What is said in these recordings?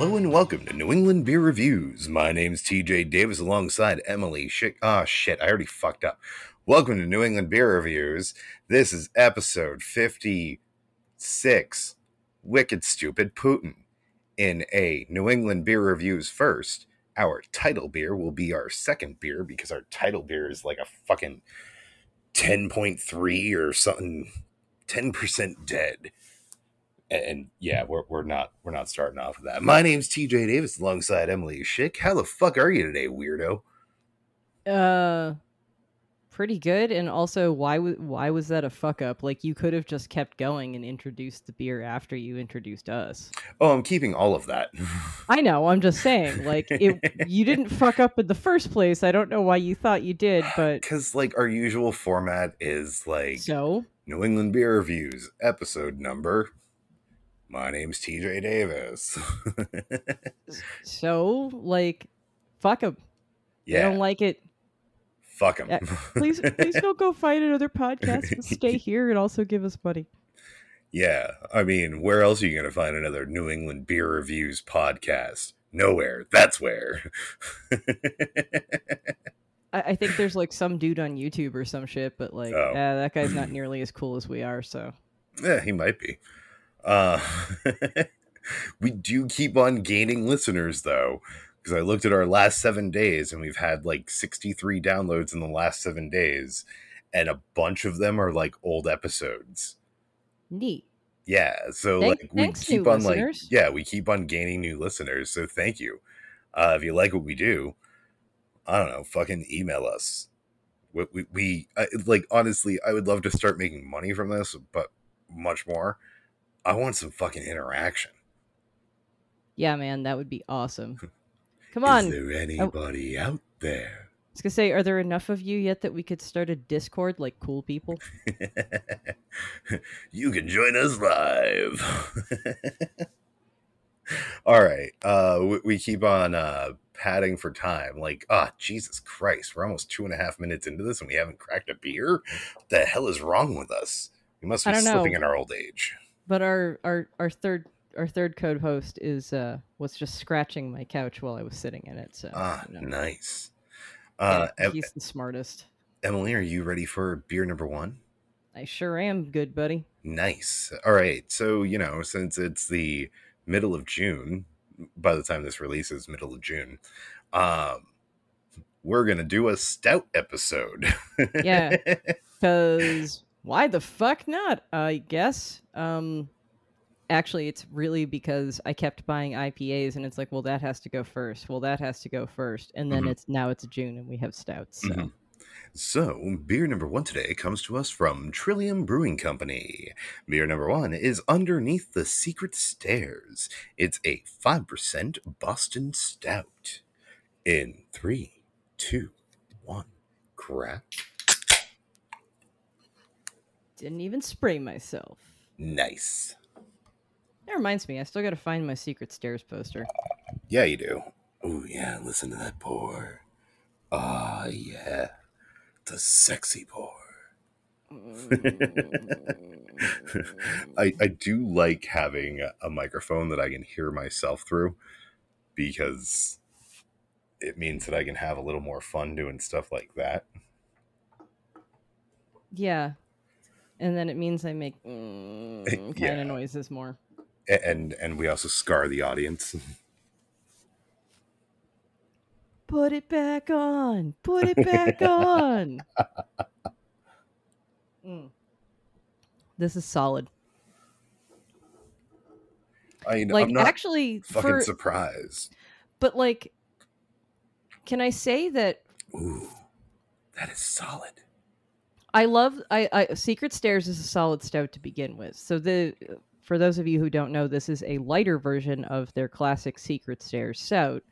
Hello and welcome to New England Beer Reviews. My name's TJ Davis alongside Emily Shit. Ah, shit, I already fucked up. Welcome to New England Beer Reviews. This is episode 56 Wicked Stupid Putin. In a New England Beer Reviews first, our title beer will be our second beer because our title beer is like a fucking 10.3 or something, 10% dead and yeah, we're, we're not we're not starting off with that. My name's TJ Davis alongside Emily Schick. How the fuck are you today, weirdo? Uh, pretty good. And also, why was why was that a fuck up? Like you could have just kept going and introduced the beer after you introduced us. Oh, I'm keeping all of that. I know. I'm just saying, like it, you didn't fuck up in the first place. I don't know why you thought you did, but because like our usual format is like so New England beer reviews episode number my name's TJ Davis. so, like, fuck them. Yeah. I don't like it. Fuck them. Yeah. Please, please don't go find another podcast. Stay here and also give us money. Yeah. I mean, where else are you going to find another New England beer reviews podcast? Nowhere. That's where. I, I, think there's like some dude on YouTube or some shit, but like, oh. uh, that guy's not nearly as cool as we are. So, yeah, he might be. Uh, we do keep on gaining listeners though, because I looked at our last seven days and we've had like 63 downloads in the last seven days, and a bunch of them are like old episodes. Neat. Yeah, so Thank, like we keep on listeners. like yeah we keep on gaining new listeners. So thank you. Uh, if you like what we do, I don't know, fucking email us. We, we, we I, like honestly, I would love to start making money from this, but much more. I want some fucking interaction. Yeah, man, that would be awesome. Come on. Is there anybody oh. out there? I was gonna say, are there enough of you yet that we could start a Discord like cool people? you can join us live. All right. Uh, we, we keep on uh, padding for time. Like, ah, oh, Jesus Christ, we're almost two and a half minutes into this and we haven't cracked a beer. What the hell is wrong with us? We must be slipping know. in our old age. But our our our third our third code host is uh was just scratching my couch while I was sitting in it. So ah, you know. nice. Uh, yeah, he's the smartest. Emily, are you ready for beer number one? I sure am, good buddy. Nice. All right. So you know, since it's the middle of June, by the time this releases, middle of June, um, we're gonna do a stout episode. yeah, because why the fuck not? I guess. Um, actually, it's really because I kept buying IPAs, and it's like, well, that has to go first. Well, that has to go first, and then mm-hmm. it's now it's June, and we have stouts. So. Mm-hmm. So, beer number one today comes to us from Trillium Brewing Company. Beer number one is Underneath the Secret Stairs. It's a 5% Boston Stout. In three, two, one, crack. Didn't even spray myself. Nice. That reminds me, I still got to find my Secret Stairs poster. Yeah, you do. Oh, yeah, listen to that pour. Ah, oh, yeah. The sexy pour. I, I do like having a, a microphone that I can hear myself through because it means that I can have a little more fun doing stuff like that. Yeah, and then it means I make mm, kind yeah. of noises more. And and we also scar the audience. Put it back on. Put it back on. Mm. This is solid. I like I'm not actually fucking for, surprised. But like, can I say that? Ooh, that is solid. I love I, I Secret Stairs is a solid stout to begin with. So the for those of you who don't know, this is a lighter version of their classic Secret Stairs stout.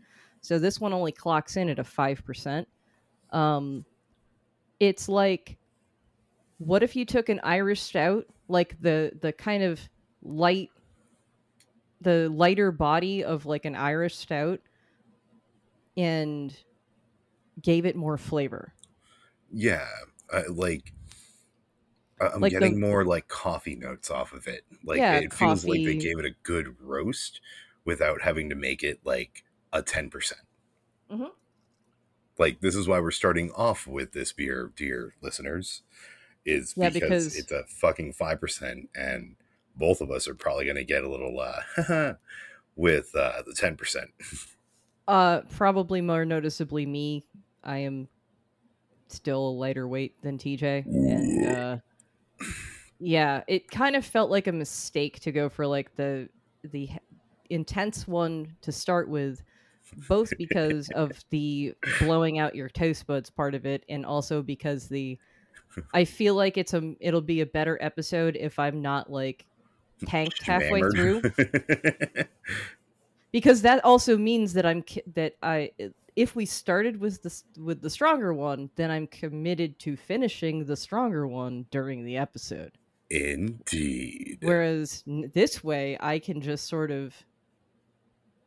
So this one only clocks in at a five percent. Um, it's like, what if you took an Irish stout, like the the kind of light, the lighter body of like an Irish stout, and gave it more flavor. Yeah, uh, like I'm like getting the, more like coffee notes off of it. Like yeah, it feels like they gave it a good roast, without having to make it like a 10%. percent mm-hmm. Like, this is why we're starting off with this beer, dear listeners, is Yeah, because, because- it's a fucking 5%, and both of us are probably going to get a little uh, with uh, the 10%. Uh, probably more noticeably me. I am still a lighter weight than TJ, and uh, yeah, it kind of felt like a mistake to go for like the the intense one to start with, both because of the blowing out your toast buds part of it, and also because the I feel like it's a it'll be a better episode if I'm not like tanked halfway through. Because that also means that I'm ki- that I if we started with the with the stronger one, then I'm committed to finishing the stronger one during the episode. Indeed. Whereas this way, I can just sort of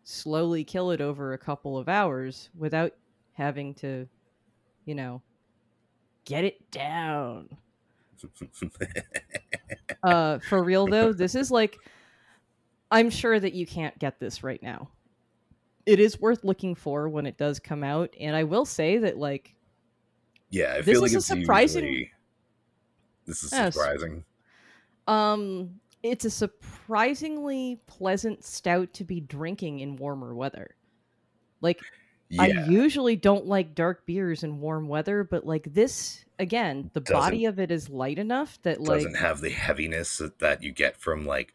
slowly kill it over a couple of hours without having to, you know, get it down. Uh, for real though, this is like, I'm sure that you can't get this right now. It is worth looking for when it does come out, and I will say that like yeah, I This feel like is a it's surprising- usually- This is Yes. surprising. Um, it's a surprisingly pleasant stout to be drinking in warmer weather. Like Yeah, I usually don't like dark beers in warm weather, but like this again, the body of it is light enough that like doesn't have the heaviness that- that you get from like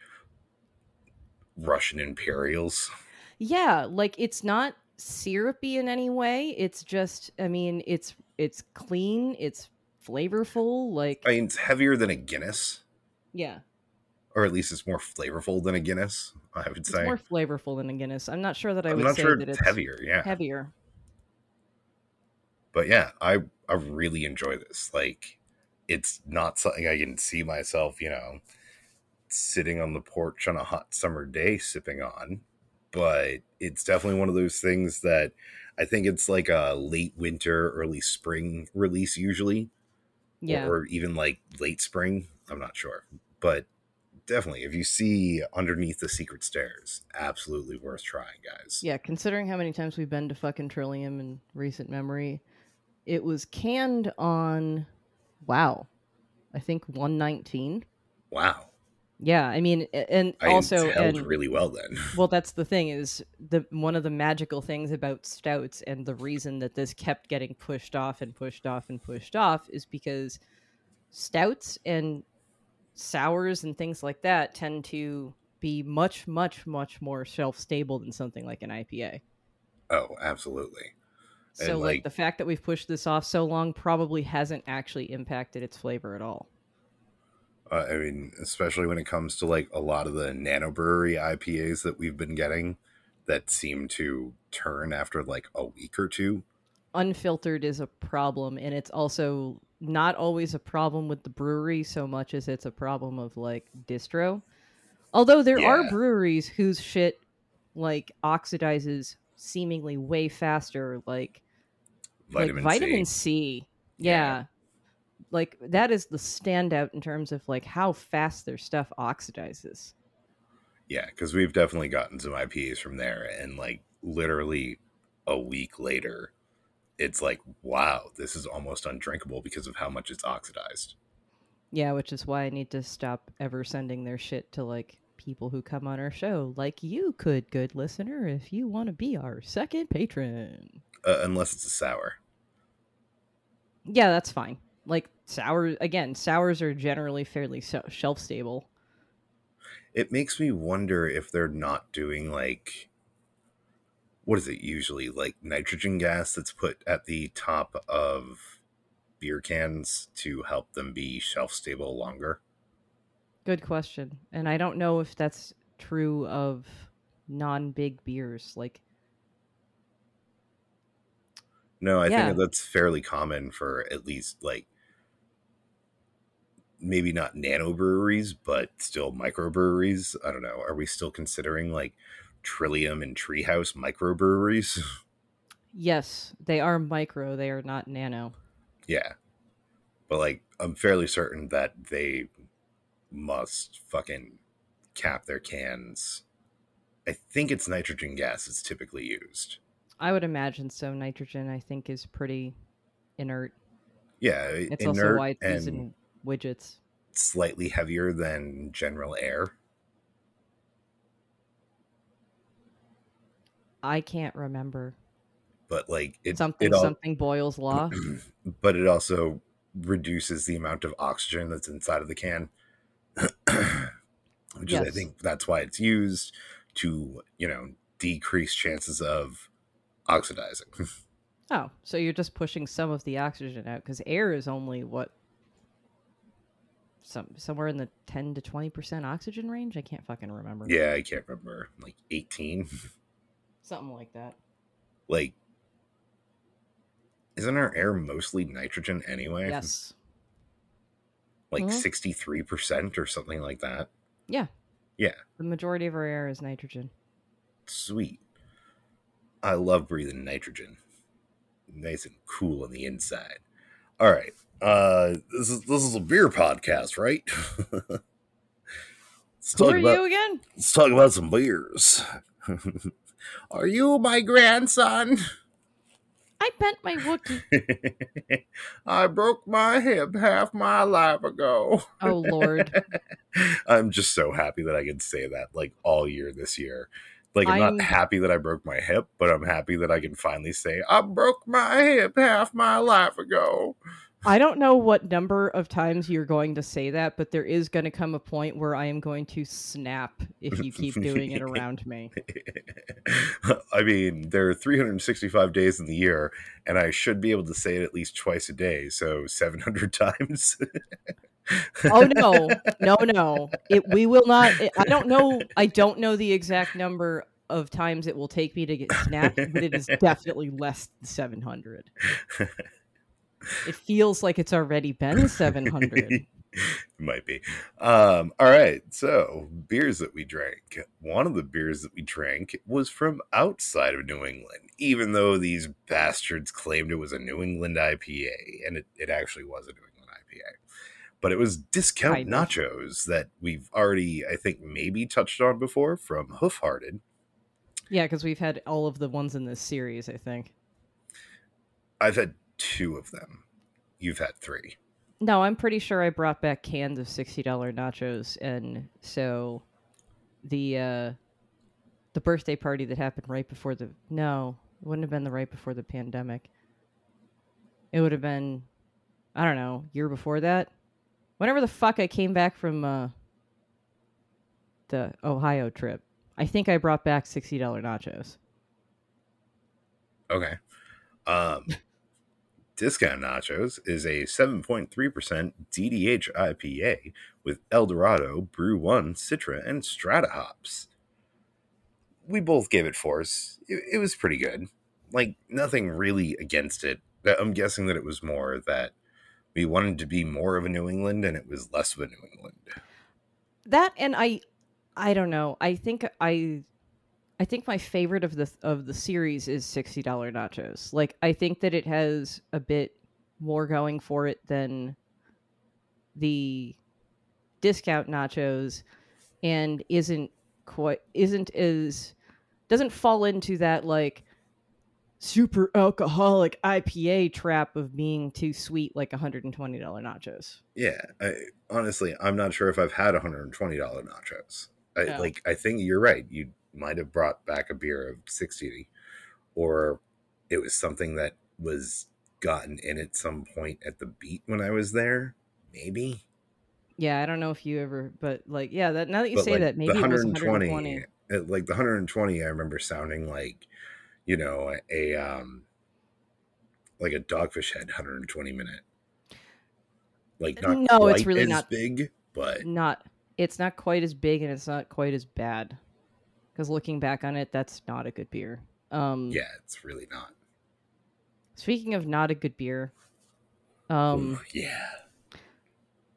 Russian Imperials. Yeah, like it's not syrupy in any way. It's just I mean, it's it's clean, it's flavorful, like I mean, it's heavier than a Guinness, yeah. or at least it's more flavorful than a Guinness. I would It's say. more flavorful than a Guinness. I'm not sure that I I'm would not say sure that it's it's heavier. Yeah, heavier. but yeah, I I really enjoy this. Like, it's not something I can see myself, you know, sitting on the porch on a hot summer day sipping on. But it's definitely one of those things that I think it's like a late winter, early spring release usually, or- Yeah. or, even like late spring. I'm not sure, but definitely if you see underneath the secret stairs, absolutely worth trying, guys. Yeah, considering how many times we've been to fucking Trillium in recent memory, it was canned on, wow, I think 119. Wow, Yeah, I mean, and I also, held and really well then. well, that's the thing is the one of the magical things about stouts, and the reason that this kept getting pushed off and pushed off and pushed off is because stouts and sours and things like that tend to be much, much, much more shelf stable than something like an IPA. Oh, absolutely. So like, like- the fact that we've pushed this off so long probably hasn't actually impacted its flavor at all. Uh, I mean, especially when it comes to like a lot of the nano brewery IPAs that we've been getting that seem to turn after like a week or two. Unfiltered is a problem and it's also not always a problem with the brewery so much as it's a problem of like distro. Although there are breweries whose shit like oxidizes seemingly way faster like Vitamin, like Vitamin Sea. C. Yeah. Yeah. Like that is the standout in terms of like how fast their stuff oxidizes. Yeah, because we've definitely gotten some IPAs from there, and like literally a week later, it's like, wow, this is almost undrinkable because of how much it's oxidized. Yeah, which is why I need to stop ever sending their shit to like people who come on our show, like you could, good listener, if you want to be our second patron. Uh, unless it's a sour. Yeah, that's fine. Like sour again, sours are generally fairly so- shelf stable. It makes me wonder if they're not doing like what is it usually like nitrogen gas that's put at the top of beer cans to help them be shelf stable longer. Good question. And I don't know if that's true of non-big beers like No, I Yeah. think that's fairly common for at least like maybe not nano breweries, but still microbreweries. I don't know. Are we still considering like Trillium and Treehouse microbreweries? yes, they are micro, they are not nano. yeah. But like I'm fairly certain that they must fucking cap their cans I think it's nitrogen gas that's typically used. I would imagine so. Nitrogen, I think, is pretty inert. Yeah, it's also why it's used in widgets. Slightly heavier than general air. I can't remember. But like it, something it all, something Boyle's law. but it also reduces the amount of oxygen that's inside of the can. Which yes. is I think that's why it's used to, you know, decrease chances of oxidizing. Oh, so you're just pushing some of the oxygen out because air is only what some somewhere in the ten to twenty percent oxygen range. I can't fucking remember. Yeah, I can't remember. Like eighteen, something like that. Like, isn't our air mostly nitrogen anyway? Yes. Like mm-hmm. three percent or something like that. Yeah. Yeah. The majority of our air is nitrogen. Sweet. I love breathing nitrogen. Nice and cool on the inside. All right. Uh this is this is a beer podcast, right? let's Who are about, you again? Let's talk about some beers. are you my grandson? I bent my Wookie. I broke my hip half my life ago. Oh Lord. I'm just so happy that I can say that like all year this year. Like I'm, I'm, not happy that I broke my hip, but I'm happy that I can finally say I broke my hip half my life ago. I don't know what number of times you're going to say that, but there is going to come a point where I am going to snap if you keep doing it around me. I mean, there are 365 days in the year, and I should be able to say it at least twice a day, so 700 times. oh no, no, no! It, we will not. It, I don't know. I don't know the exact number of times it will take me to get snapped, but it is definitely less than seven hundred. It feels like it's already been seven hundred. Might be. Um, all right. So, beers that we drank. One of the beers that we drank was from outside of New England, even though these bastards claimed it was a New England IPA, and it, it actually was a New England IPA but it was discount nachos that we've already, I think, maybe touched on before from Hoofhearted. Yeah, because we've had all of the ones in this series, I think. I've had two of them. You've had three. No, I'm pretty sure I brought back cans of sixty dollar nachos, and so the uh the birthday party that happened right before the no, it wouldn't have been the right before the pandemic. It would have been, I don't know, year before that whenever the fuck I came back from uh, the Ohio trip, I think I brought back sixty dollar nachos. Okay. Um, Discount Nachos is a 7.3% DDH IPA with Eldorado, BRU-1, Citra, and Strata hops. We both gave it fours. It, it was pretty good. Like, nothing really against it. Uh, I'm guessing that it was more that we wanted to be more of a New England and it was less of a New England. That and I I don't know. I think I I think my favorite of the of the series is $60 nachos. Like I think that it has a bit more going for it than the discount nachos and isn't quite isn't as doesn't fall into that like super alcoholic IPA trap of being too sweet, like $120 nachos. Yeah, I, honestly, I'm not sure if I've had $120 nachos. I, no. Like, I think you're right. You might have brought back a beer of 60, or it was something that was gotten in at some point at the beat when I was there. Maybe. Yeah, I don't know if you ever, but like, yeah, that now that you but say like that, maybe the 120, 120. Like the 120, I remember sounding like you know, a um like a dogfish head 120 minute. Like not no, it's really not big, but not it's not quite as big and it's not quite as bad. Because looking back on it, that's not a good beer. Um Yeah, it's really not. Speaking of not a good beer, um Ooh, yeah.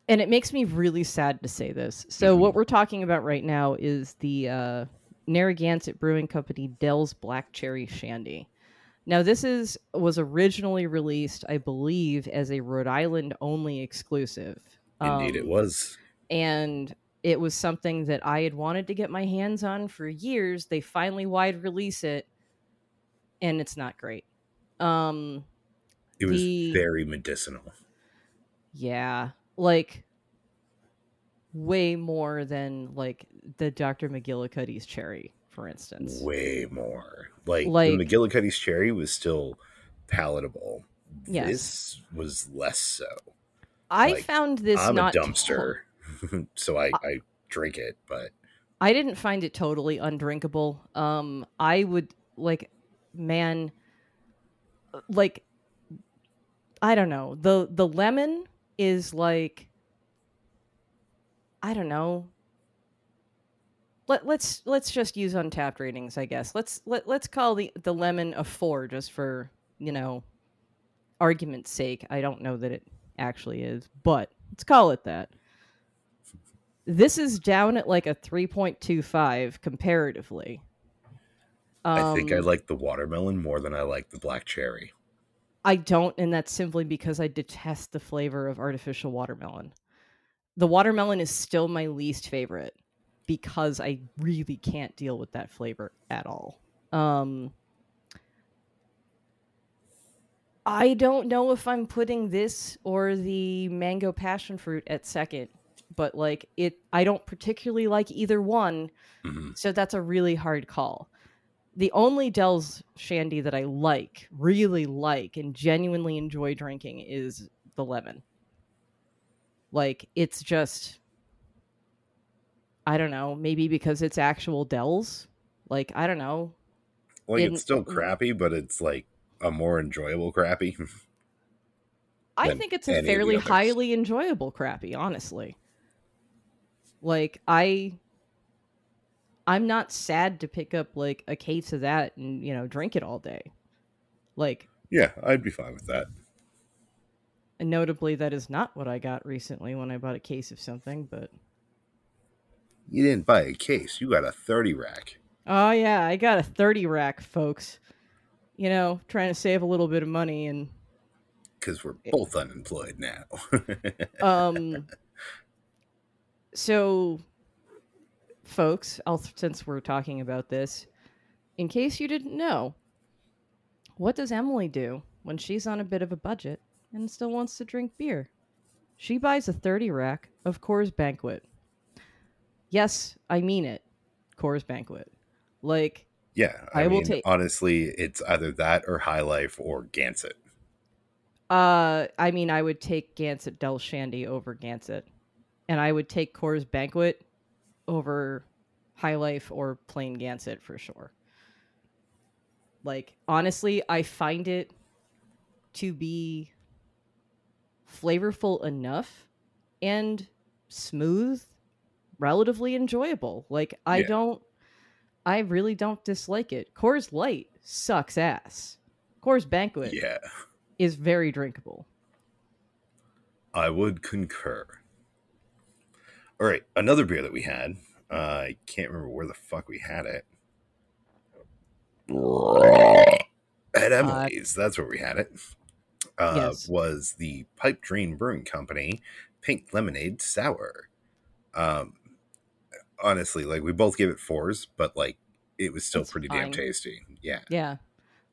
And it makes me really sad to say this. So mm-hmm. what we're talking about right now is the uh Narragansett Brewing Company Dell's Black Cherry Shandy. Now, this is was originally released, I believe, as a Rhode Island only exclusive. Indeed, um, it was. And it was something that I had wanted to get my hands on for years. They finally wide release it, and it's not great. Um, it was the, very medicinal. Yeah, like way more than like the Dr. McGillicuddy's cherry, for instance. Way more. Like, like the McGillicuddy's cherry was still palatable. Yes. This was less so. I like, found this I'm not a dumpster, so I, I drink it, but I didn't find it totally undrinkable. Um, I would like, man, like, I don't know the the lemon is like I don't know. Let, let's let's just use Untappd ratings, I guess. Let's let, let's call the the lemon a four, just for you know, argument's sake. I don't know that it actually is, but let's call it that. This is down at like a three point two five comparatively. Um, I think I um, like the watermelon more than I like the black cherry. I don't, and that's simply because I detest the flavor of artificial watermelon the watermelon is still my least favorite because I really can't deal with that flavor at all. Um, I don't know if I'm putting this or the mango passion fruit at second, but like it, I don't particularly like either one. Mm-hmm. So that's a really hard call. The only Dell's Shandy that I like, really like, and genuinely enjoy drinking is the lemon. Like it's just I don't know, maybe because it's actual Dells. Like I don't know. Like In, it's still crappy, but it's like a more enjoyable crappy. I think it's a fairly highly enjoyable crappy, honestly. Like I I'm not sad to pick up like a case of that and, you know, drink it all day. Like Yeah, I'd be fine with that. And notably, that is not what I got recently when I bought a case of something, but. You didn't buy a case, you got a 30 rack. Oh, yeah, I got a 30 rack, folks. You know, trying to save a little bit of money and. Because we're both unemployed now. um. So, folks, I'll, since we're talking about this, in case you didn't know, what does Emily do when she's on a bit of a budget? and still wants to drink beer. She buys a 30 rack of Coors Banquet. Yes, I mean it. Coors Banquet. Like, yeah, I, I mean, will take. Honestly, it's either that or High Life or Gansett. Uh, I mean, I would take Gansett Del Shandy over Gansett, and I would take Coors Banquet over High Life or plain Gansett for sure. Like, honestly, I find it to be flavorful enough and smooth, relatively enjoyable. Like I yeah. don't I really don't dislike it. Coors Light sucks ass. Coors Banquet yeah. is very drinkable. I would concur. All right, another beer that we had. Uh, I can't remember where the fuck we had it. At uh, Emily's, uh, that's where we had it uh, yes. was the Pipe Dream Brewing Company Pink Lemonade Sour. Um, honestly, like we both gave it fours, but like it was still it's pretty fine. damn tasty. Yeah, yeah.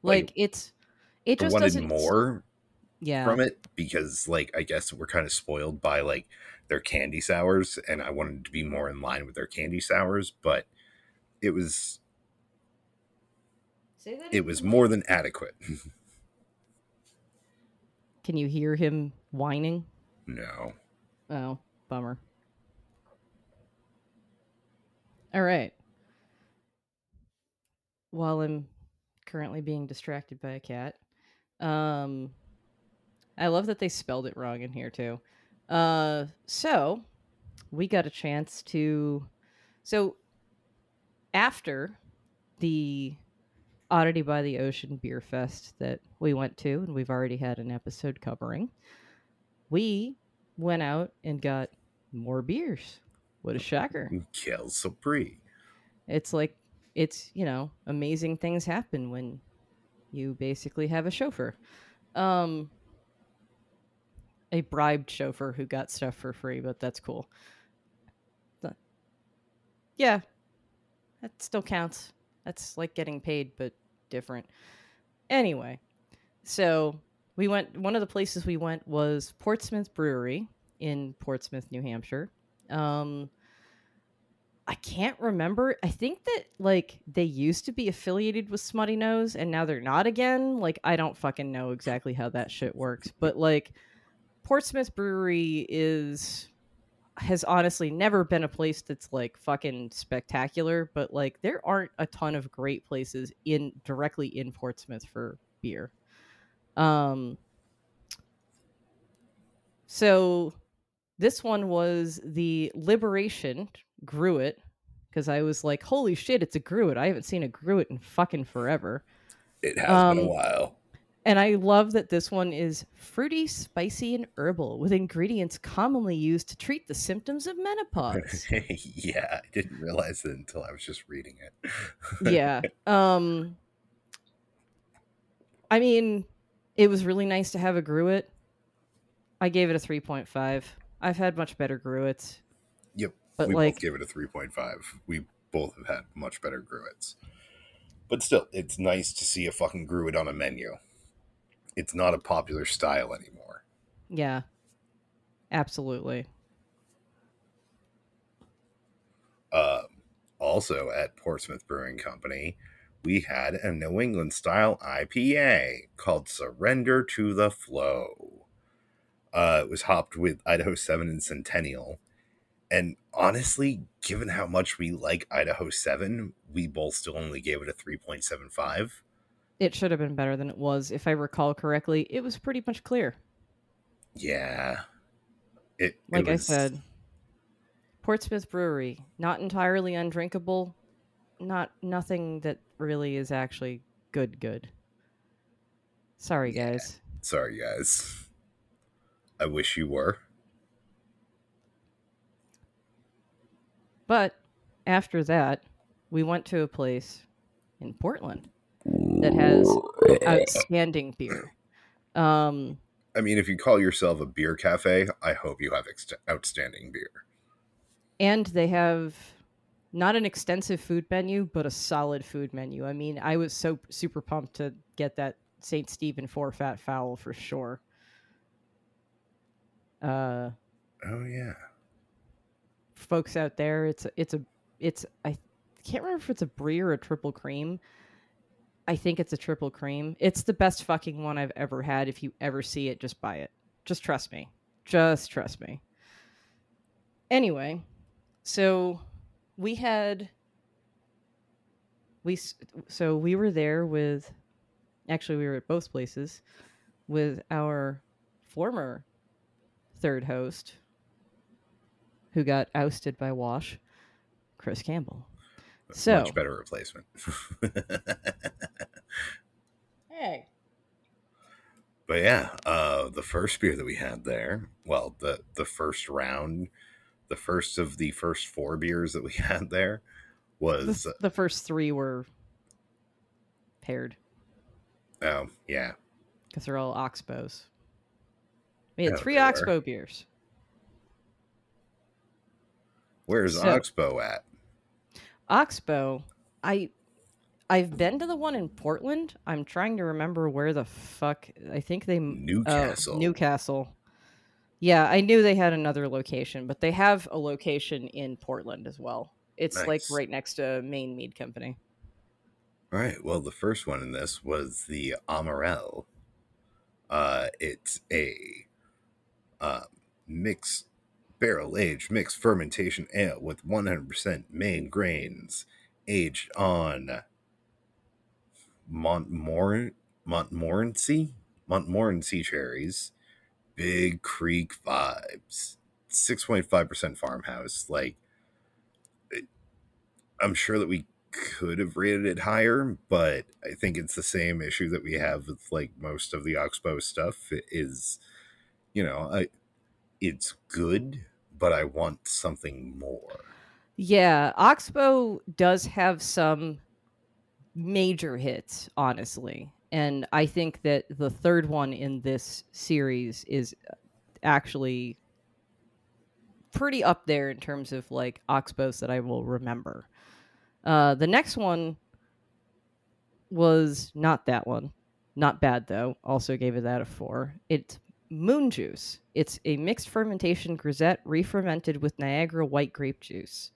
Like, like it's it just wanted doesn't... more. Yeah. from it because like I guess we're kind of spoiled by like their candy sours, and I wanted to be more in line with their candy sours, but it was it was more than adequate. Can you hear him whining? No. Oh, bummer. All right. While I'm currently being distracted by a cat, um, I love that they spelled it wrong in here too. Uh, so we got a chance to. So after the Oddity by the Ocean Beer Fest that we went to, and we've already had an episode covering, we went out and got more beers. What a shocker. Quelle surprise. It's like, it's, you know, amazing things happen when you basically have a chauffeur. Um, a bribed chauffeur who got stuff for free, but that's cool. Yeah, that still counts. That's like getting paid, but different. Anyway, so we went. One of the places we went was Portsmouth Brewery in Portsmouth, New Hampshire. Um, I can't remember. I think that like they used to be affiliated with Smuttynose and now they're not again. Like I don't fucking know exactly how that shit works, but like Portsmouth Brewery is has honestly never been a place that's like fucking spectacular, but like there aren't a ton of great places in directly in Portsmouth for beer. Um so this one was the Liberation Gruit because I was like, holy shit, it's a Gruit. I haven't seen a Gruit in fucking forever. It has um, been a um, while. And I love that this one is fruity, spicy, and herbal with ingredients commonly used to treat the symptoms of menopause. yeah, I didn't realize it until I was just reading it. yeah. Um I mean, it was really nice to have a Gruit. I gave it a 3.5. I've had much better Gruits. Yep. But we like, both gave it a 3.5. We both have had much better Gruits. But still, it's nice to see a fucking Gruit on a menu it's not a popular style anymore. Yeah. Absolutely. Uh, also at Portsmouth Brewing Company, we had a New England style IPA called Surrender to the Flow. Uh, it was hopped with Idaho 7 and Centennial. And honestly, given how much we like Idaho 7, we both still only gave it a 3.75 it should have been better than it was. If I recall correctly, it was pretty much clear. Yeah. It, like it was... I said, Portsmouth Brewery, not entirely undrinkable, not nothing that really is actually good good. Sorry yeah. guys. Sorry guys. I wish you were. But after that, we went to a place in Portland that has outstanding beer. Um, I mean, if you call yourself a beer cafe, I hope you have ex- outstanding beer. And they have not an extensive food menu, but a solid food menu. I mean, I was so super pumped to get that St. Stephen four fat fowl for sure. Uh, oh yeah, folks out there, it's a, it's a it's I can't remember if it's a brie or a triple cream, I think it's a triple cream. It's the best fucking one I've ever had. If you ever see it, just buy it. Just trust me. Just trust me. Anyway, so we had we so we were there with actually we were at both places with our former third host who got ousted by Wash, Chris Campbell. So much better replacement. hey. But yeah, uh, the first beer that we had there, well, the the first round, the first of the first four beers that we had there was the, the first three were paired. Oh yeah, because they're all Oxbows. We had oh, three Oxbow beers. Where's so, Oxbow at? Oxbow, I I've been to the one in Portland. I'm trying to remember where the fuck I think they Newcastle. Uh, Newcastle. Yeah, I knew they had another location, but they have a location in Portland as well. It's nice. like right next to Maine Mead Company. All right. Well, the first one in this was the Amarel. Uh, it's a uh, mixed barrel aged mixed fermentation ale with 100% Maine grains, aged on Montmor- Montmorency Montmorency cherries, Big Creek vibes, 6.5% farmhouse. Like, eh, I'm sure that we could have rated it higher, but I think it's the same issue that we have with like most of the Oxbow stuff. It is, you know, I it's good, but I want something more. Yeah, Oxbow does have some major hits, honestly. And I think that the third one in this series is actually pretty up there in terms of like oxbows that I will remember. Uh, the next one was not that one. Not bad though. Also gave it that a four. It's moon juice. It's a mixed fermentation grisette re-fermented with Niagara white grape juice.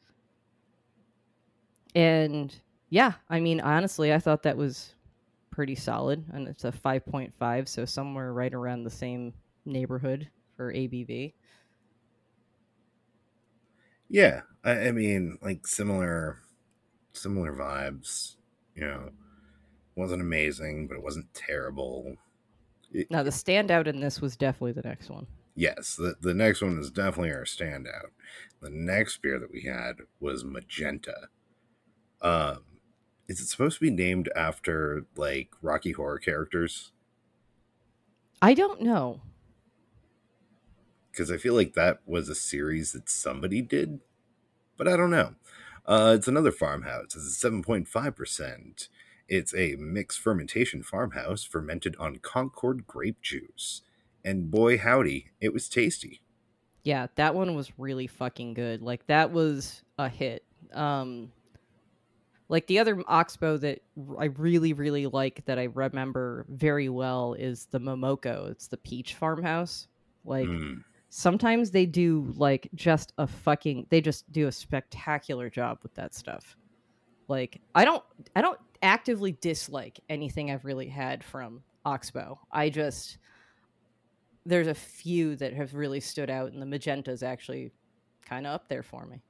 And yeah, I mean honestly, I thought that was pretty solid, and it's a five point five, so somewhere right around the same neighborhood for ABV. Yeah, I, I mean, like similar, similar vibes. You know, wasn't amazing, but it wasn't terrible. It, now the standout in this was definitely the next one. Yes, the the next one is definitely our standout. The next beer that we had was magenta. Um, is it supposed to be named after like Rocky Horror characters? I don't know. Because I feel like that was a series that somebody did, but I don't know. Uh, it's another farmhouse. It's a 7.5%. It's a mixed fermentation farmhouse fermented on Concord grape juice. And boy, howdy, it was tasty. Yeah, that one was really fucking good. Like, that was a hit. Um, like the other oxbow that I really really like that I remember very well is the Momoko. It's the peach farmhouse. Like mm. sometimes they do like just a fucking they just do a spectacular job with that stuff. Like I don't I don't actively dislike anything I've really had from Oxbow. I just there's a few that have really stood out and the magenta is actually kind of up there for me.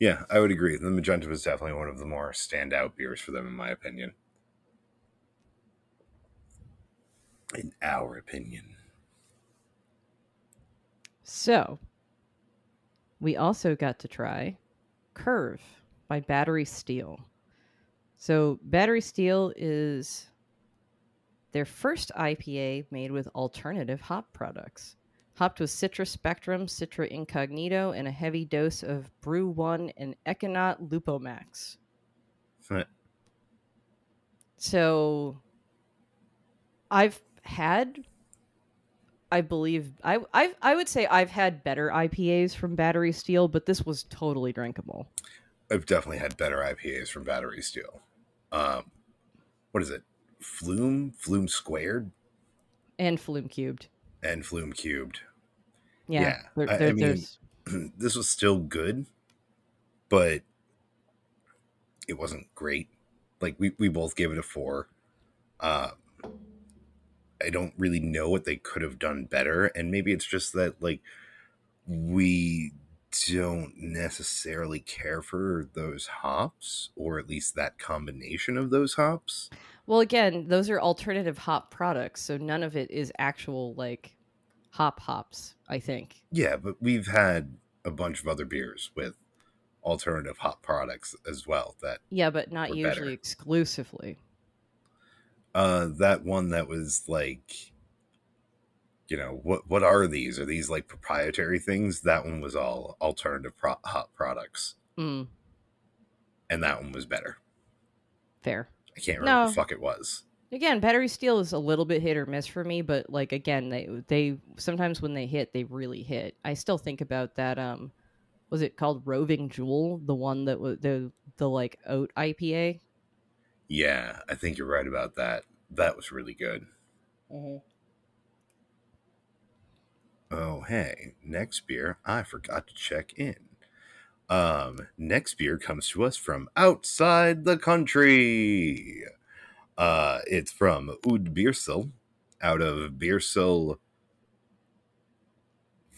Yeah, I would agree. The magenta was definitely one of the more standout beers for them, in my opinion. In our opinion. So, we also got to try Curve by Battery Steel. So, Battery Steel is their first IPA made with alternative hop products hopped with Citra Spectrum, Citra Incognito, and a heavy dose of BRU-1 and Ekuanot Lupomax. Right. So I've had I believe I, I I would say I've had better IPAs from Battery Steel, but this was totally drinkable. I've definitely had better IPAs from Battery Steel. Um, what is it? Flume, Flume squared, and Flume cubed and Flume Cubed. Yeah, yeah. There, I, I, mean, this was still good, but it wasn't great. Like we we both gave it a four. Uh, I don't really know what they could have done better, and maybe it's just that like we don't necessarily care for those hops, or at least that combination of those hops. Well, again, those are alternative hop products, so none of it is actual like hop hops, I think. Yeah, but we've had a bunch of other beers with alternative hop products as well that Yeah, but not usually better. exclusively. Uh that one that was like you know, what what are these? Are these like proprietary things? That one was all alternative pro- hop products. Mm. And that one was better. Fair. I can't remember no. what the fuck it was. Again, battery steel is a little bit hit or miss for me, but like again, they they sometimes when they hit, they really hit. I still think about that. Um, was it called Roving Jewel, the one that was the the like oat IPA? Yeah, I think you're right about that. That was really good. Mm-hmm. Oh, hey, next beer. I forgot to check in. Um, next beer comes to us from outside the country. Uh, it's from Oud Beersel out of Beersel,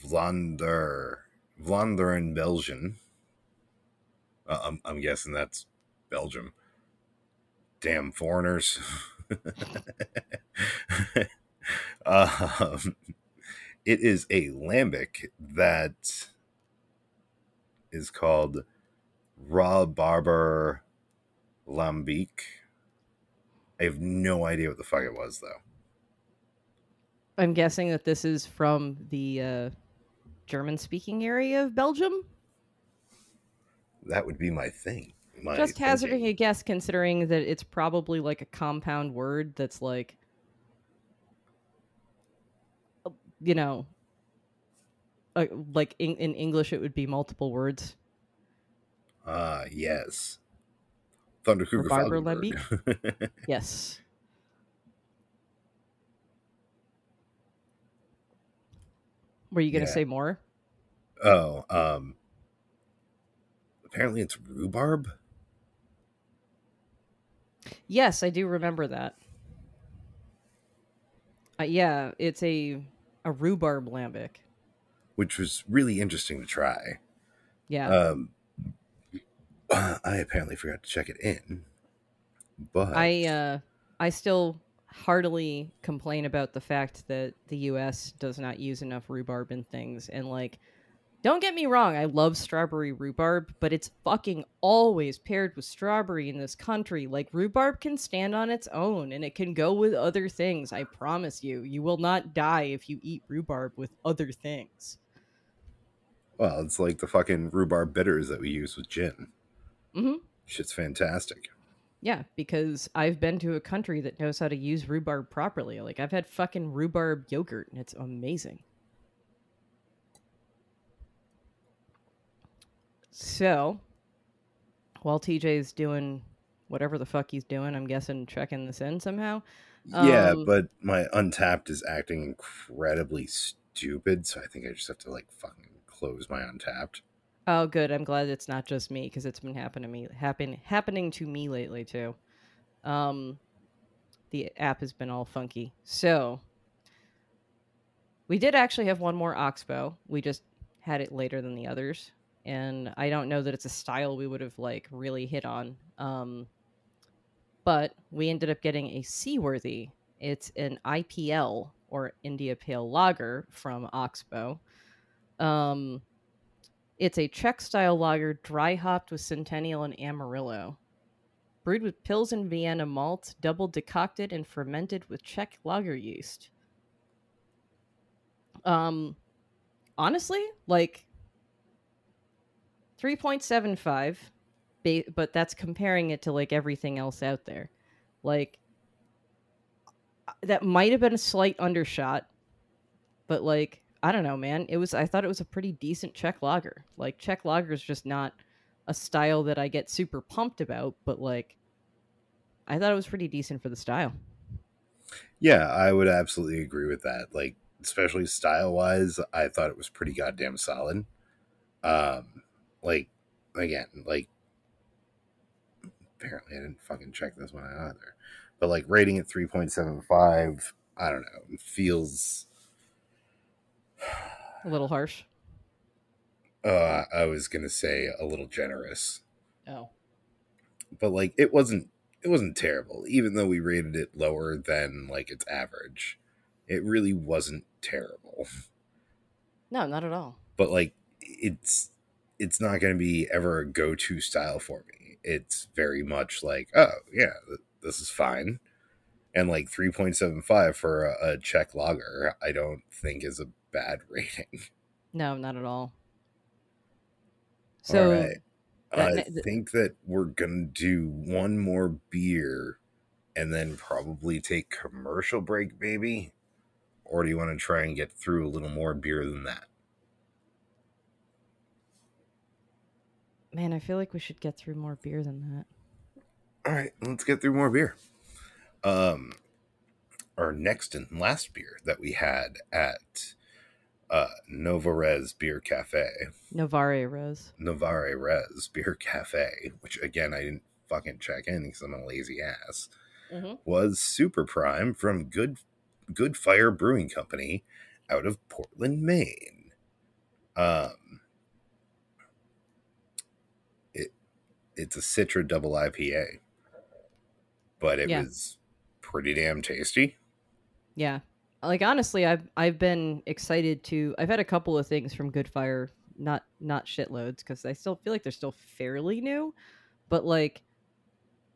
Vlaanderen, Vlaanderen, Belgium. Uh, I'm, I'm guessing that's Belgium. Damn foreigners. um, it is a lambic that is called Rabarber Lambic. I have no idea what the fuck it was though. I'm guessing that this is from the uh, German speaking area of Belgium. That would be my thing. My Just hazarding thinking. a guess, considering that it's probably like a compound word that's like, you know, uh, like in, in English, it would be multiple words. Ah, uh, yes. Thunder Cougar Barbara Lembe. yes. Were you going to yeah. say more? Oh, um, apparently it's rhubarb. Yes, I do remember that. Uh, yeah, it's a a rhubarb lambic, which was really interesting to try. Yeah. Um, I apparently forgot to check it in, but I uh, I still heartily complain about the fact that the U.S. does not use enough rhubarb in things, and like don't get me wrong, I love strawberry rhubarb, but it's fucking always paired with strawberry in this country. Like rhubarb can stand on its own and it can go with other things. I promise you. You will not die if you eat rhubarb with other things. Well, it's like the fucking rhubarb bitters that we use with gin. Mm-hmm. Shit's fantastic. Yeah, because I've been to a country that knows how to use rhubarb properly. Like I've had fucking rhubarb yogurt and it's amazing. So, while TJ's doing whatever the fuck he's doing, I'm guessing checking this in somehow. Yeah, um, but my Untappd is acting incredibly stupid, so I think I just have to like fucking close my Untappd. Oh, good. I'm glad it's not just me because it's been happening to me, happen happening to me lately too. Um, the app has been all funky. So we did actually have one more Oxbow. We just had it later than the others and I don't know that it's a style we would have like really hit on. Um, but we ended up getting a Seaworthy. It's an IPL or India Pale Lager from Oxbow. Um, it's a Czech style lager, dry hopped with Centennial and Amarillo. Brewed with Pilsen Vienna malt, double decocted and fermented with Czech lager yeast. Um, honestly, like 3.75 but that's comparing it to like everything else out there. Like that might have been a slight undershot but like i don't know man. It was i thought it was a pretty decent czech lager like czech lager is just not a style that i get super pumped about but like i thought it was pretty decent for the style. Yeah i would absolutely agree with that. Like especially style wise i thought it was pretty goddamn solid. Um like, again, like, apparently I didn't fucking check this one out either. But like rating it 3.75, I don't know, it feels a little harsh. Uh, I was gonna say a little generous. Oh, but like it wasn't it wasn't terrible, even though we rated it lower than like its average. It really wasn't terrible. No, not at all. But like it's it's not going to be ever a go-to style for me. It's very much like, oh yeah, this is fine, and like three point seven five for a, a Czech lager, I don't think is a bad rating. No, not at all. So, all right. Uh, I think that we're gonna do one more beer, and then probably take commercial break, maybe. Or do you want to try and get through a little more beer than that? Man, I feel like we should get through more beer than that. All right, let's get through more beer. Um, our next and last beer that we had at uh, Novare Res Beer Cafe. Novare Res. Novare Res Beer Cafe, which again I didn't fucking check in because I'm a lazy ass. Mm-hmm. Was Super Prime from Good Good Fire Brewing Company out of Portland, Maine. Um, it's a Citra double IPA, but it yeah. was pretty damn tasty. Yeah, like honestly, I've I've been excited to. I've had a couple of things from Good Fire, not not shitloads because I still feel like they're still fairly new, but like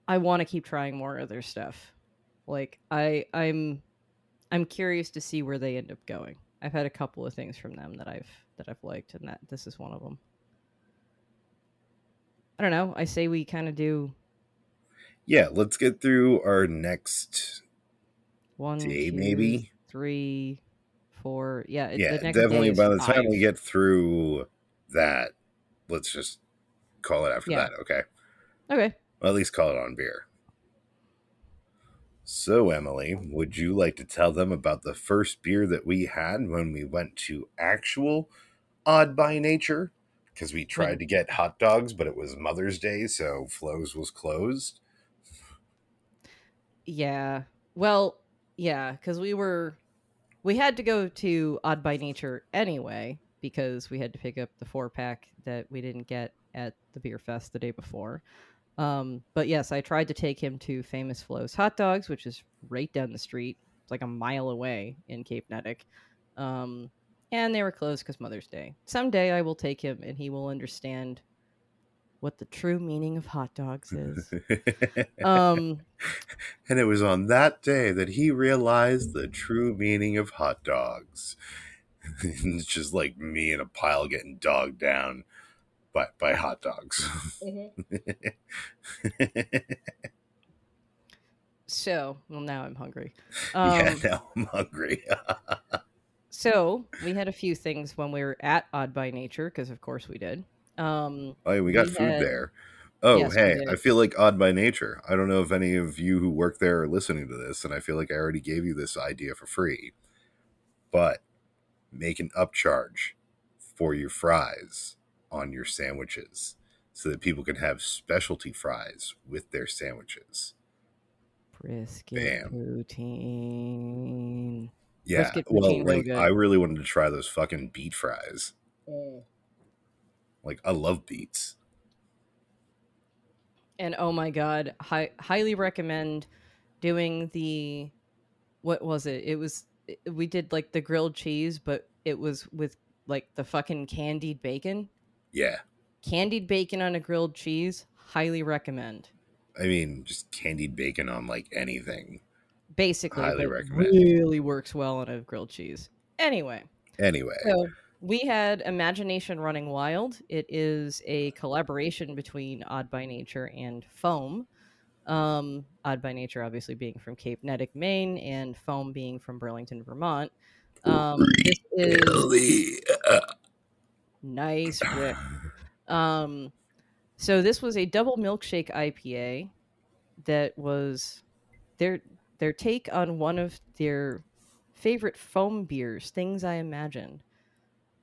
I want to keep trying more of their stuff. Like I I'm I'm curious to see where they end up going. I've had a couple of things from them that I've that I've liked, and that this is one of them. I don't know. I say we kind of do. Yeah, let's get through our next one day, two, maybe three, four. yeah. Yeah, definitely. By the five. time we get through that, let's just call it after yeah. that. Okay. Okay. Well, at least call it on beer. So, Emily, would you like to tell them about the first beer that we had when we went to actual Odd by Nature? Because we tried to get hot dogs, but it was Mother's Day, so Flo's was closed. Yeah. Well, yeah, because we were we had to go to Odd by Nature anyway because we had to pick up the four pack that we didn't get at the beer fest the day before. Um, but yes, I tried to take him to Famous Flo's Hot Dogs, which is right down the street. It's like a mile away in Cape Neddick. Um, and they were closed because Mother's Day. Someday I will take him and he will understand what the true meaning of hot dogs is. um, and it was on that day that he realized the true meaning of hot dogs. it's just like me in a pile getting dogged down by by hot dogs. Mm-hmm. so, well, now I'm hungry. Um, yeah, now I'm hungry. So we had a few things when we were at Odd by Nature, because of course we did. Um, oh, yeah, we got we food had, there. Oh, yes, hey, I feel like Odd by Nature. I don't know if any of you who work there are listening to this, and I feel like I already gave you this idea for free. But make an upcharge for your fries on your sandwiches so that people can have specialty fries with their sandwiches. Brisket Bam. poutine. Yeah, well, like I really wanted to try those fucking beet fries. Mm. Like I love beets. And oh my god, hi- highly recommend doing the what was it? It was we did like the grilled cheese, but it was with like the fucking candied bacon. Yeah. Candied bacon on a grilled cheese, highly recommend. I mean, just candied bacon on like anything. Basically, highly recommend. Really works well on a grilled cheese. Anyway. Anyway. So we had Imagination Running Wild. It is a collaboration between Odd by Nature and Foam. Um, Odd by Nature, obviously, being from Cape Neddick, Maine, and Foam being from Burlington, Vermont. Um, this is nice, Rick. Um, so this was a double milkshake IPA that was their their take on one of their favorite foam beers, things I imagine,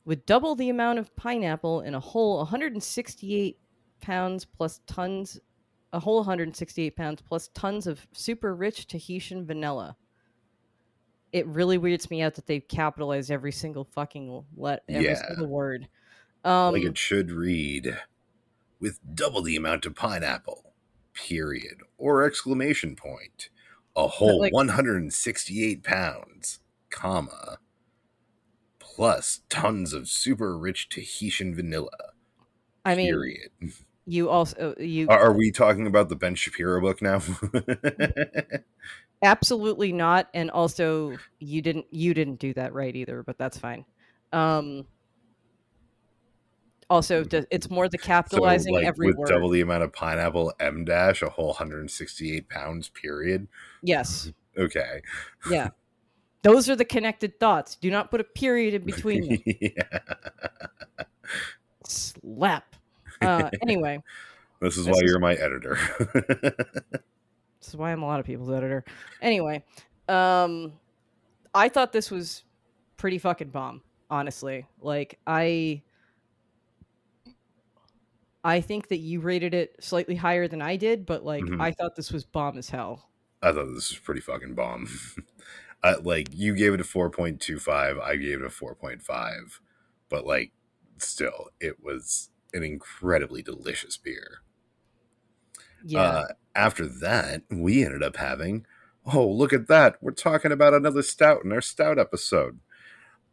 with double the amount of pineapple in a whole 168 pounds plus tons, a whole 168 pounds plus tons of super rich Tahitian vanilla it really weirds me out that they capitalize every single fucking let every yeah. single word. Um, like it should read with double the amount of pineapple, period, or exclamation point. A whole like, 168 pounds, comma, plus tons of super rich Tahitian vanilla. I mean, period. You also you are, are we talking about the Ben Shapiro book now? absolutely not and also you didn't you didn't do that right either but that's fine um also it's more the capitalizing so, like, every with word. double the amount of pineapple m dash a whole 168 pounds period? Yes. Okay. Yeah. Those are the connected thoughts. Do not put a period in between them. Yeah. slap. Uh anyway. This is this why is... you're my editor. This is why I'm a lot of people's editor. Anyway, um, I thought this was pretty fucking bomb. Honestly, like I, I think that you rated it slightly higher than I did, but like mm-hmm. I thought this was bomb as hell. I thought this was pretty fucking bomb. uh, like you gave it a four point two five, I gave it a four point five, but like still, it was an incredibly delicious beer. Yeah. Uh, after that, we ended up having, oh, look at that. We're talking about another stout in our stout episode.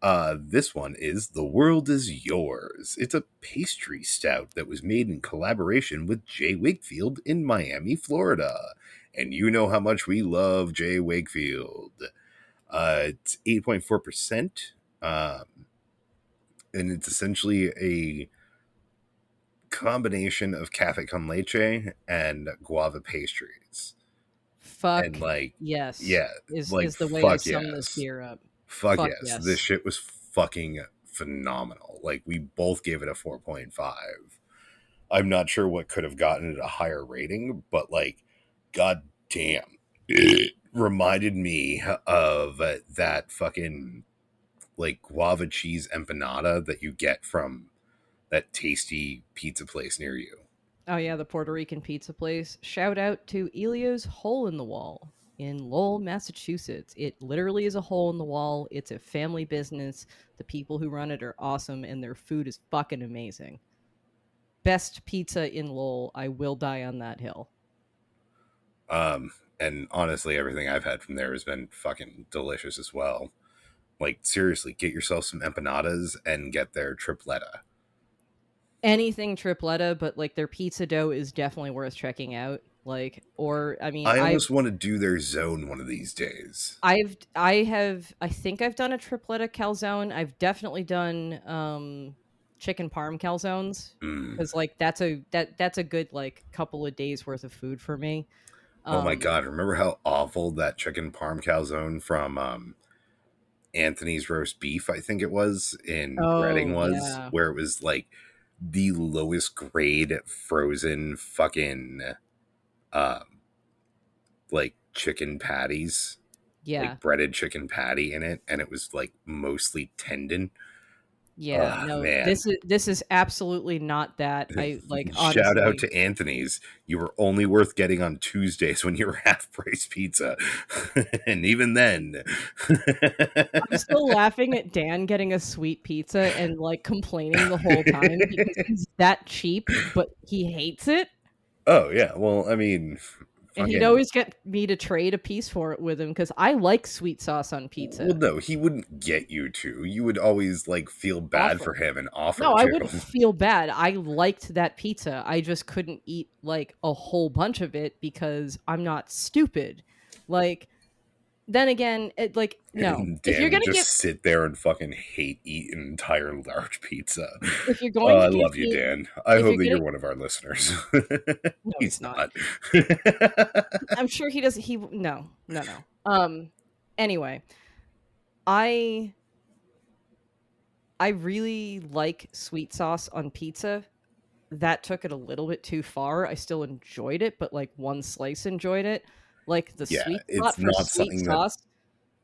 Uh, this one is The World Is Yours. It's a pastry stout that was made in collaboration with J. Wakefield in Miami, Florida. And you know how much we love J. Wakefield. Uh, it's 8.4%. Um, and it's essentially a combination of cafe con leche and guava pastries. Fuck and like yes, yeah, is, like, is the way I sum yes. this beer up. Fuck, Fuck yes. yes. This shit was fucking phenomenal. Like we both gave it a 4.5. I'm not sure what could have gotten it a higher rating, but like god damn. It reminded me of that fucking like guava cheese empanada that you get from that tasty pizza place near you. Oh yeah, the Puerto Rican pizza place. Shout out to Elio's Hole in the Wall in Lowell, Massachusetts. It literally is a hole in the wall. It's a family business. The people who run it are awesome and their food is fucking amazing. Best pizza in Lowell. I will die on that hill. Um and honestly everything I've had from there has been fucking delicious as well. Like seriously, get yourself some empanadas and get their tripletta anything tripletta, but like their pizza dough is definitely worth checking out. Like, or I mean, I almost I've, want to do their zone one of these days. I've, I have, I think I've done a tripletta calzone. I've definitely done um chicken parm calzones because mm. like that's a that that's a good like couple of days worth of food for me. Um, oh my um, god! Remember how awful that chicken parm calzone from um Anthony's roast beef, I think it was in oh, Reading was, yeah. where it was like the lowest grade frozen fucking um like chicken patties. Yeah. Like breaded chicken patty in it and it was like mostly tendon. Yeah, oh, no, man. this is this is absolutely not that. I like honestly. shout out to Anthony's. You were only worth getting on Tuesdays when you were half price pizza, and even then, I'm still laughing at Dan getting a sweet pizza and like complaining the whole time because he's that cheap, but he hates it. Oh yeah, well, I mean, and he'd always get me to trade a piece for it with him because I like sweet sauce on pizza. Well, no, he wouldn't get you to. You would always like feel bad offer. for him and offer. No, I wouldn't feel bad. I liked that pizza. I just couldn't eat like a whole bunch of it because I'm not stupid. Like then again, it, like no, Dan if you're gonna just get... sit there and fucking hate eat an entire large pizza. If you're going, oh, I love you, Dan. I hope you're that you're one of our listeners. no, he's not. I'm sure he doesn't. He no, no, no. Um. Anyway, I I really like sweet sauce on pizza. That took it a little bit too far. I still enjoyed it, but like one slice enjoyed it like the yeah, sweet it's not something sauce. That,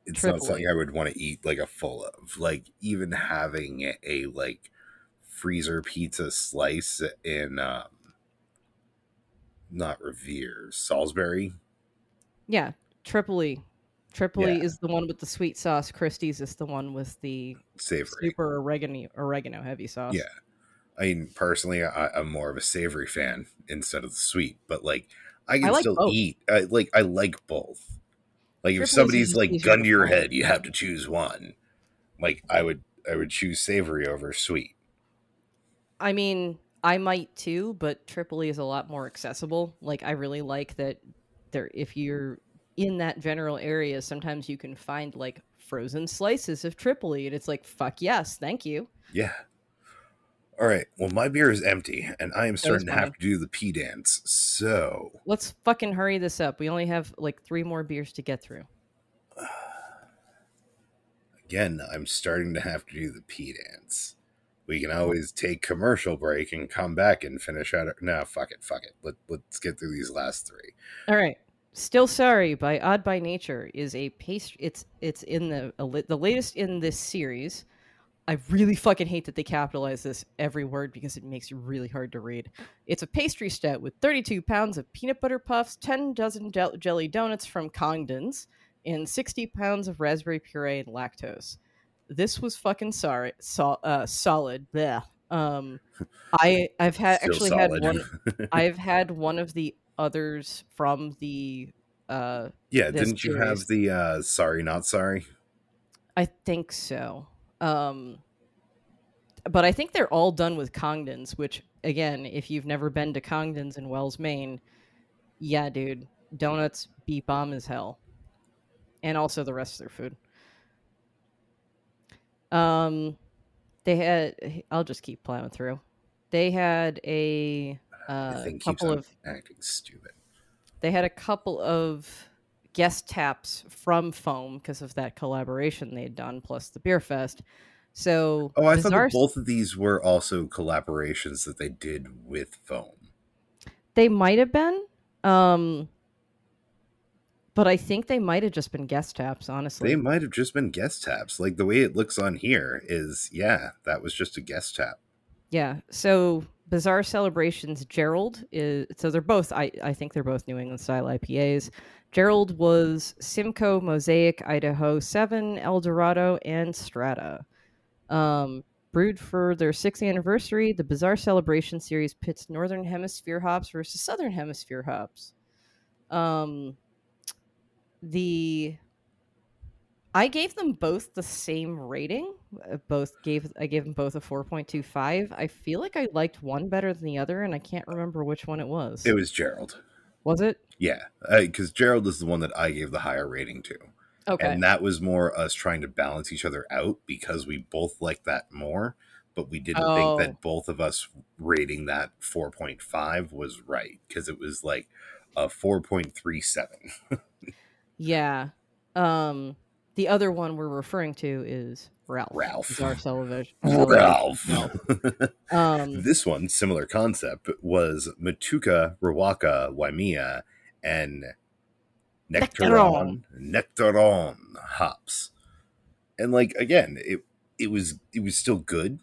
it's not something I would want to eat like a full of. Like even having a, a like freezer pizza slice in um not Revere, Salisbury. Yeah, Tripoli. Tripoli yeah. is the one with the sweet sauce. Christie's is the one with the savory, super oregano, oregano heavy sauce. Yeah, I mean, personally, I, I'm more of a savory fan instead of the sweet. But like, I can I like still both. eat. I, like I like both. Like if somebody's like gun to your head, you have to choose one. Like I would, I would choose savory over sweet. I mean, I might too, but Tripoli is a lot more accessible. Like I really like that. There, if you're in that general area, sometimes you can find like frozen slices of Tripoli, and it's like, fuck yes, thank you. Yeah, all right. Well, my beer is empty, and I am starting to have to do the pee dance. So let's fucking hurry this up. We only have like three more beers to get through. Again, I'm starting to have to do the pee dance. We can always take commercial break and come back and finish out. Our, No, fuck it, fuck it. Let Let's get through these last three. All right. Still sorry by Odd by Nature is a paste. It's it's in the the latest in this series I really fucking hate that they capitalize this every word because it makes it really hard to read. It's a pastry stout with 32 pounds of peanut butter puffs, 10 dozen jelly donuts from Congdon's, and 60 pounds of raspberry puree and lactose. This was fucking sorry, so, uh, solid. Blech. Um, I I've had Still actually solid. had one. I've had one of the others from the. Uh, yeah, didn't you have the uh, sorry not sorry? I think so. Um, but I think they're all done with Congdon's, which again, if you've never been to Congdon's in Wells, Maine, yeah, dude, donuts beat bomb as hell, and also the rest of their food. Um, they had. I'll just keep plowing through. They had a uh, couple of acting stupid. They had a couple of guest taps from Foam because of that collaboration they had done, plus the Beer Fest. So, oh, I Bizarre... thought that both of these were also collaborations that they did with Foam. They might have been, um, but I think they might have just been guest taps. Honestly, they might have just been guest taps. Like the way it looks on here is, yeah, that was just a guest tap. Yeah. So Bizarre Celebrations Gerald is so they're both I, I think they're both New England style IPAs. Gerald was Simcoe, Mosaic, Idaho 7, El Dorado, and Strata. Um, brewed for their sixth anniversary, the Bizarre Celebration series pits Northern Hemisphere hops versus Southern Hemisphere hops. Um, the I gave them both the same rating. Uh, both gave I gave them both a 4.25. I feel like I liked one better than the other and I can't remember which one it was. It was Gerald. Was it? Yeah, because Gerald is the one that I gave the higher rating to. Okay. And that was more us trying to balance each other out because we both liked that more, but we didn't oh. think that both of us rating that 4.5 was right because it was like a 4.37. yeah. Um the other one we're referring to is Ralph. Ralph. Our television. Ralph. um, this one, similar concept, was Motueka, Riwaka, Waimea, and Nectaron, Nectaron hops. And like again, it it was it was still good.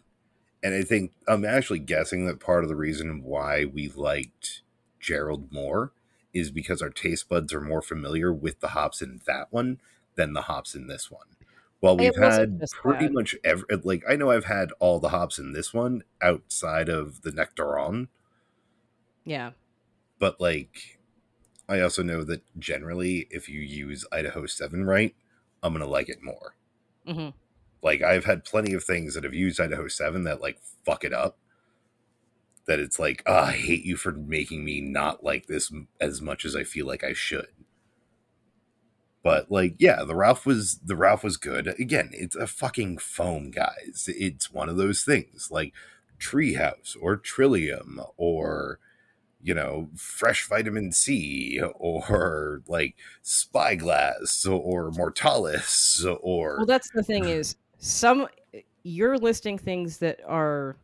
And I think I'm actually guessing that part of the reason why we liked Gerald more is because our taste buds are more familiar with the hops in that one than the hops in this one. Well, we've had pretty much every like I know I've had all the hops in this one outside of the Nectaron. Yeah. But like I also know that generally if you use Idaho 7 right, I'm going to like it more. Mm-hmm. Like I've had plenty of things that have used Idaho 7 that like fuck it up. That it's like, oh, I hate you for making me not like this as much as I feel like I should. But like, yeah, the Ralph was the Ralph was good. Again, it's a fucking foam, guys. It's one of those things like Treehouse or Trillium or you know fresh Vitamin Sea or like Spyglass or Mortalis or. Well, that's the thing is some you're listing things that are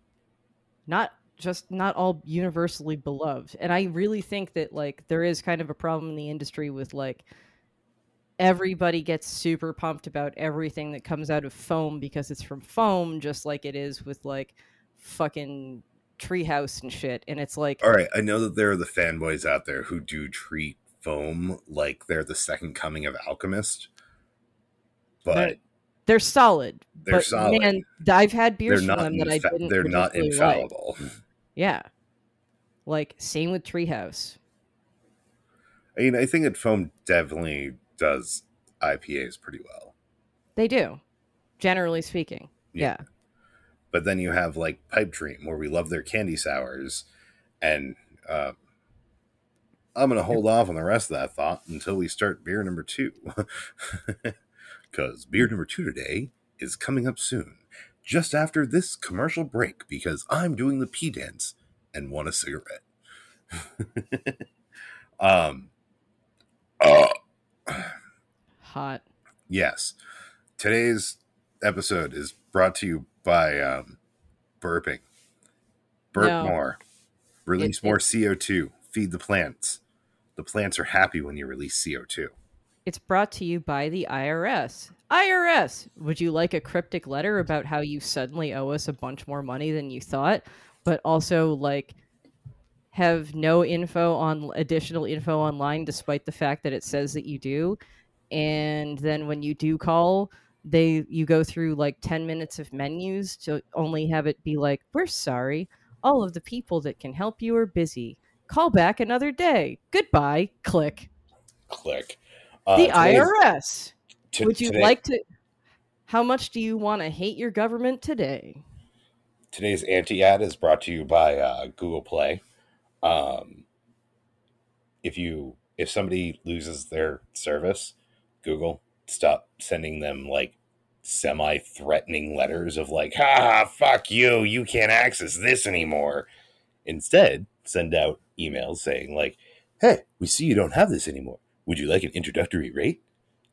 not just not all universally beloved and i really think that like there is kind of a problem in the industry with like everybody gets super pumped about everything that comes out of foam because it's from foam, just like it is with like fucking treehouse and shit. And it's like, all right, I know that there are the fanboys out there who do treat foam like they're the second coming of Alchemist, but they're, they're solid. They're solid. Man, I've had beers from them that I didn't. They're not infallible. Like. Yeah, like same with Treehouse. I mean, I think that foam definitely does IPAs pretty well. They do, generally speaking. Yeah. yeah. But then you have like Pipe Dream, where we love their candy sours, and uh, I'm going to hold off on the rest of that thought until we start beer number two, because beer number two today is coming up soon, just after this commercial break, because I'm doing the pee dance and want a cigarette. um. Uh, Hot. Yes. Today's episode is brought to you by um, burping. Burp no. more. Release it, more it, CO2. Feed the plants. The plants are happy when you release CO2. It's brought to you by the IRS. IRS, would you like a cryptic letter about how you suddenly owe us a bunch more money than you thought, but also like have no info on additional info online despite the fact that it says that you do. And then when you do call they you go through like 10 minutes of menus to only have it be like we're sorry. All of the people that can help you are busy. Call back another day. Goodbye. Click. Click. Uh, the irs t- would you today, like to how much do you want to hate your government today? Today's anti-ad is brought to you by uh, google play um, if you if somebody loses their service, Google stop sending them like semi-threatening letters of like, "Ha, fuck you, you can't access this anymore." Instead, send out emails saying like, "Hey, we see you don't have this anymore. Would you like an introductory rate?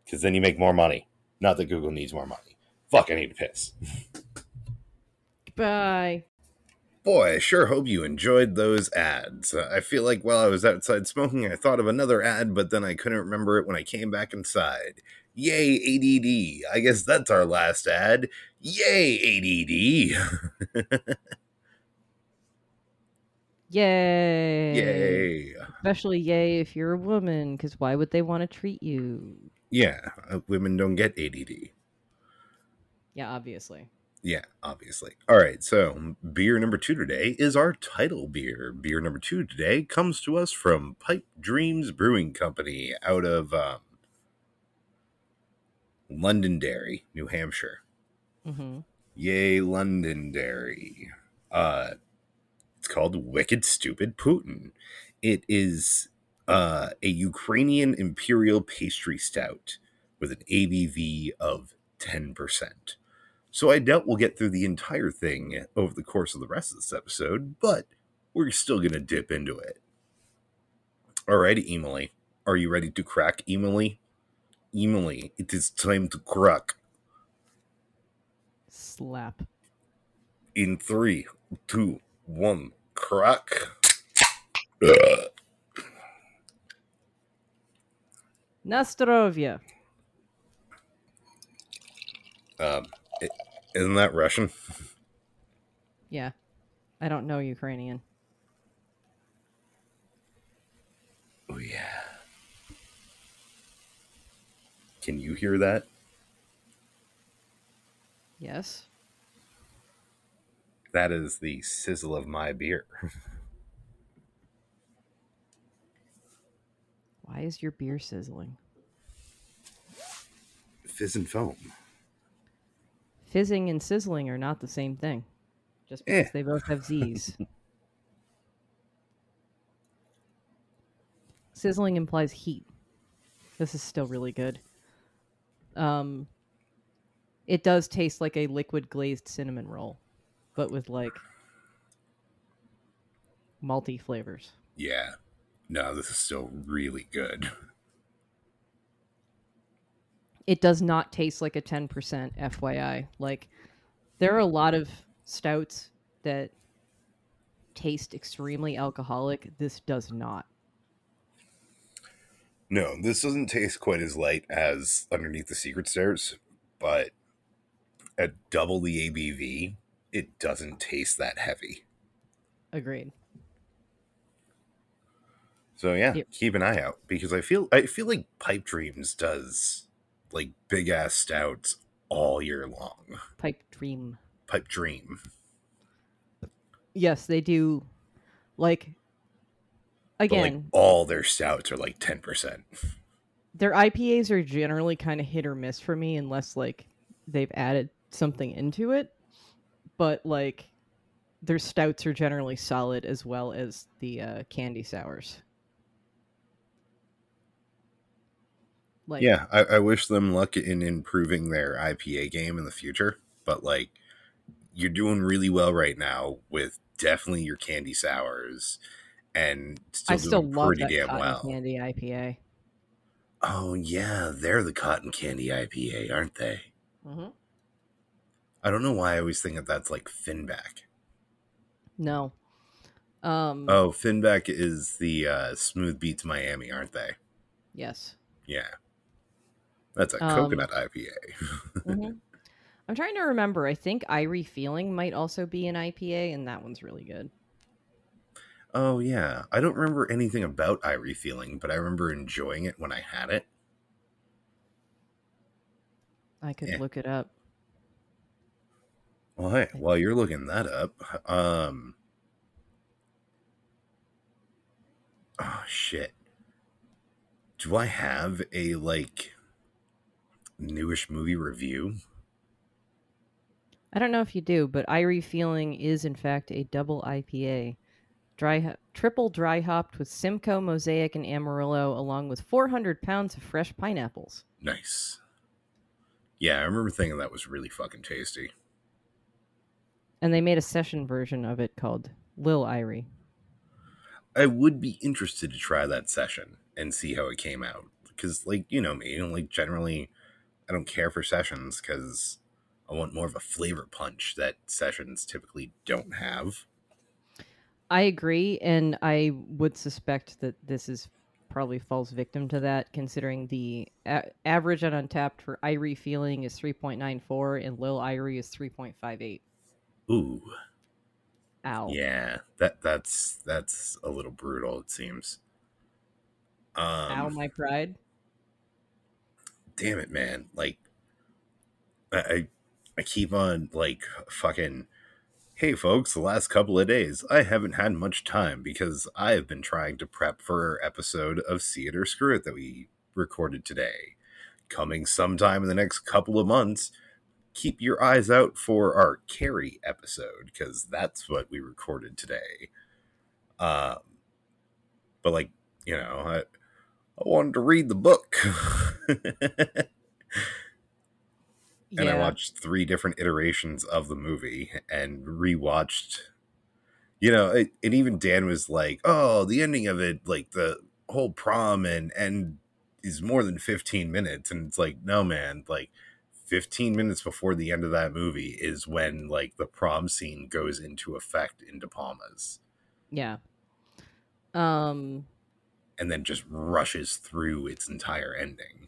Because then you make more money. Not that Google needs more money. Fuck, I need to piss. Bye. Boy, I sure hope you enjoyed those ads. Uh, I feel like while I was outside smoking, I thought of another ad, but then I couldn't remember it when I came back inside. Yay, ADD. I guess that's our last ad. Yay, ADD. Yay. Yay. Especially yay if you're a woman, because why would they want to treat you? Yeah, uh, women don't get ADD. Yeah, obviously. Yeah, obviously. All right, so beer number two today is our title beer. Beer number two today comes to us from Pipe Dreams Brewing Company out of um, Londonderry, New Hampshire. Mm-hmm. Yay, Londonderry. Uh, it's called Wicked Stupid Putin. It is uh, a Ukrainian imperial pastry stout with an ABV of 10%. So I doubt we'll get through the entire thing over the course of the rest of this episode, but we're still going to dip into it. Alrighty, Emily. Are you ready to crack, Emily? Emily, it is time to crack. Slap. In three, two, one, crack. Nastarovia. Um, isn't that Russian? Yeah. I don't know Ukrainian. Oh yeah. Can you hear that? Yes. That is the sizzle of my beer. Why is your beer sizzling? Fizz and foam. Fizzing and sizzling are not the same thing. Just because they both have Z's. Sizzling implies heat. This is still really good. Um, it does taste like a liquid glazed cinnamon roll, but with like malty flavors. Yeah. No, this is still really good. It does not taste like a 10% FYI. Like there are a lot of stouts that taste extremely alcoholic. This does not. No, this doesn't taste quite as light as Underneath the Secret Stairs, but at double the ABV, it doesn't taste that heavy. Agreed. So yeah, Yep. keep an eye out because I feel I feel like Pipe Dreams does like big ass stouts all year long. Pipe dream. Pipe Dream. Yes, they do. Like But again, like all their stouts are like 10%. their IPAs are generally kind of hit or miss for me unless like they've added something into it. But like their stouts are generally solid as well as the uh, candy sours. Like Yeah, I, I wish them luck in improving their IPA game in the future. But like, you're doing really well right now with definitely your candy sours, and still I still doing love pretty that damn cotton well. candy IPA. Oh yeah, they're the cotton candy IPA, aren't they? Mm-hmm. I don't know why I always think that that's like Finback. No. Um. Oh, Finback is the uh, Smooth Beats Miami, aren't they? Yes. Yeah, that's a Um, coconut IPA. Mhm. I'm trying to remember. I think Irie Feeling might also be an IPA, and that one's really good. Oh yeah, I don't remember anything about Irie Feeling, but I remember enjoying it when I had it. I could Yeah. look it up. Well, hey, while you're looking that up, um, oh shit, do I have a like newish movie review? I don't know if you do, but Irie Feeling is in fact a double IPA, dry triple dry hopped with Simcoe, Mosaic, and Amarillo, along with 400 pounds of fresh pineapples. Nice. Yeah, I remember thinking that was really fucking tasty. And they made a session version of it called Lil Irie. I would be interested to try that session and see how it came out. because like you know me, like generally, I don't care for sessions because I want more of a flavor punch that sessions typically don't have. I agree, and I would suspect that this is probably falls victim to that, considering the a- average on Untappd for Irie feeling is 3.94 and Lil Irie is 3.58. Ooh. Ow. Yeah, that that's that's a little brutal. It seems. Um, Ow, my pride. Damn it, man! Like, I I keep on like fucking. Hey, folks! The last couple of days, I haven't had much time because I have been trying to prep for our episode of See It or Screw It that we recorded today, coming sometime in the next couple of months keep your eyes out for our Carrie episode because that's what we recorded today. Um, but like you know, I, I wanted to read the book, and yeah. I watched three different iterations of the movie and rewatched. You know, it, and even Dan was like, "Oh, the ending of it, like the whole prom and and is more than 15 minutes." And it's like, no, man, like 15 minutes before the end of that movie is when like the prom scene goes into effect in De Palma's. Yeah. Um and then just rushes through its entire ending.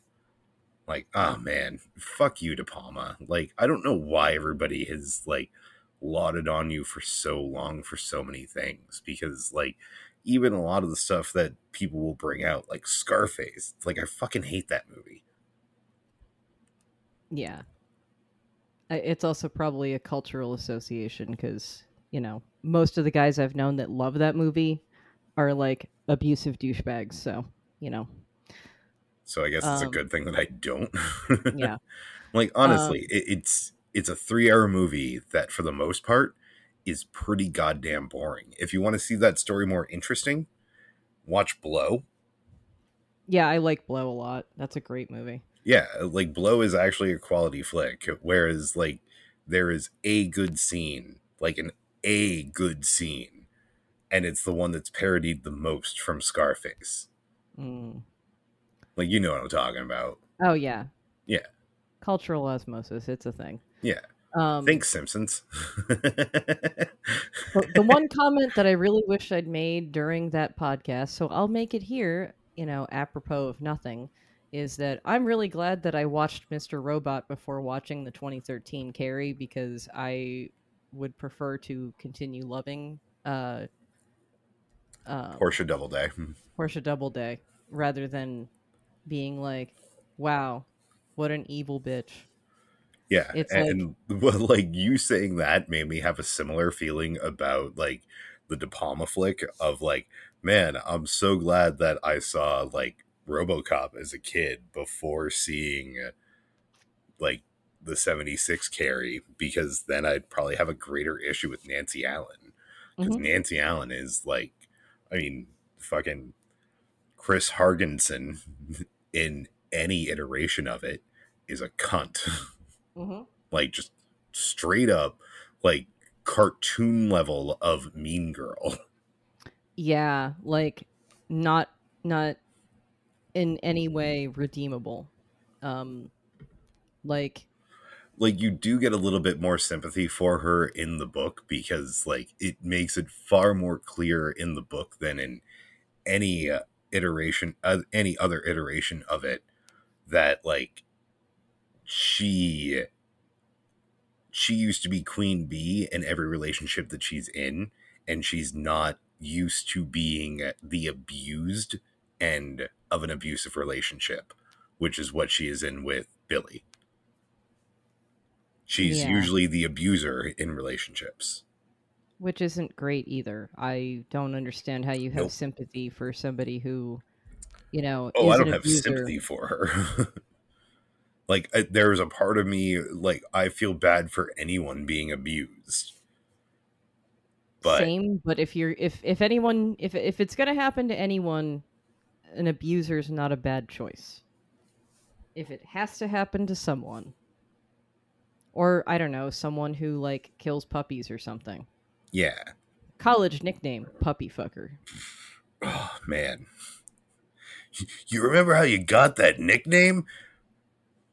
Like, oh man, fuck you, De Palma. Like, I don't know why everybody has like lauded on you for so long for so many things because like even a lot of the stuff that people will bring out, like Scarface, like I fucking hate that movie. Yeah. It's also probably a cultural association because, you know, most of the guys I've known that love that movie are like abusive douchebags. So, you know. So I guess it's um, a good thing that I don't. yeah. Like honestly, um, it, it's it's a three hour movie that for the most part is pretty goddamn boring. If you want to see that story more interesting, watch Blow. Yeah, I like Blow a lot. That's a great movie yeah like blow is actually a quality flick whereas like there is a good scene like an a good scene and it's the one that's parodied the most from scarface mm. like you know what i'm talking about oh yeah yeah cultural osmosis it's a thing yeah um, Thanks, Simpsons. the, the one comment that I really wish I'd made during that podcast, so I'll make it here, you know, apropos of nothing, is that I'm really glad that I watched Mr. Robot before watching the 2013 Carrie because I would prefer to continue loving uh, uh, Portia Doubleday. Portia Doubleday rather than being like, wow, what an evil bitch. Yeah, it's and like, like you saying that made me have a similar feeling about like the De Palma flick of like, man, I'm so glad that I saw like RoboCop as a kid before seeing like the 76 Carrie because then I'd probably have a greater issue with Nancy Allen because mm-hmm. Nancy Allen is like I mean fucking Chris Hargensen in any iteration of it is a cunt mm-hmm. like just straight up like cartoon level of mean girl yeah like not not in any way redeemable. Um, like, like you do get a little bit more sympathy for her in the book because like it makes it far more clear in the book than in any uh, iteration, uh, any other iteration of it that like she she used to be queen bee in every relationship that she's in and she's not used to being the abused end of an abusive relationship, which is what she is in with Billy. She's yeah. usually the abuser in relationships. Which isn't great either. I don't understand how you have nope. sympathy for somebody who, you know, oh, I don't have abuser. sympathy for her. like, I, there's a part of me, like, I feel bad for anyone being abused. But, Same, but if you're if if anyone if if it's gonna happen to anyone, an abuser is not a bad choice. If it has to happen to someone, or I don't know, someone who like kills puppies or something. Yeah. College nickname, puppy fucker. Oh man. You remember how you got that nickname?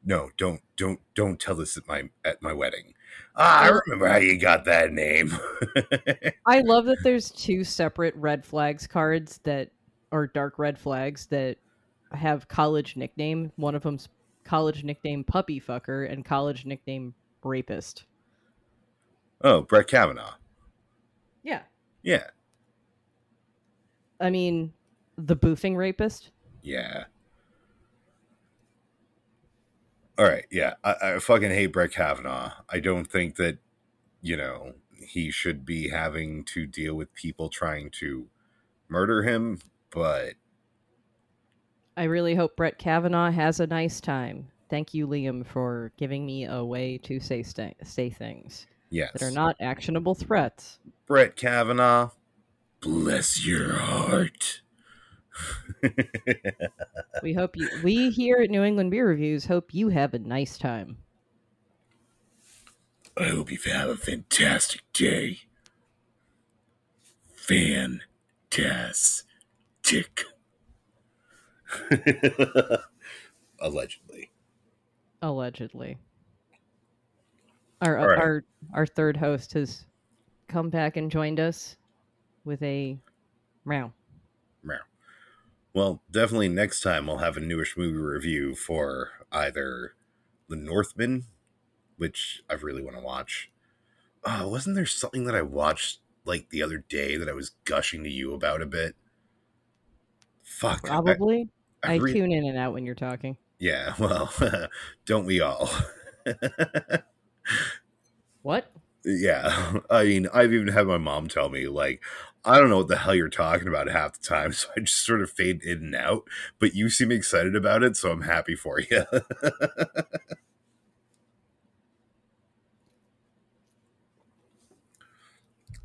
No, don't don't don't tell this at my at my wedding. Ah, I remember how you got that name. I love that there's two separate red flags cards that are dark red flags that have college nickname. One of them's college nickname puppy fucker and college nickname rapist. Oh, Brett Kavanaugh. Yeah. Yeah. I mean, the boofing rapist. Yeah. All right. Yeah. I, I fucking hate Brett Kavanaugh. I don't think that, you know, he should be having to deal with people trying to murder him, but. I really hope Brett Kavanaugh has a nice time. Thank you, Liam, for giving me a way to say st- say things yes. that are not actionable threats. Brett Kavanaugh, bless your heart. we hope you. We here at New England Beer Reviews hope you have a nice time. I hope you have a fantastic day. Fantastic. Allegedly. Allegedly. Our right. our our third host has come back and joined us with a meow. Meow. Well, definitely next time we'll have a newish movie review for either The Northman, which I really want to watch. Oh, wasn't there something that I watched like the other day that I was gushing to you about a bit? Fuck. Probably. I, I, I re- tune in and out when you're talking. Yeah, well, don't we all? what? Yeah, I mean, I've even had my mom tell me, like, I don't know what the hell you're talking about half the time, so I just sort of fade in and out. But you seem excited about it, so I'm happy for you.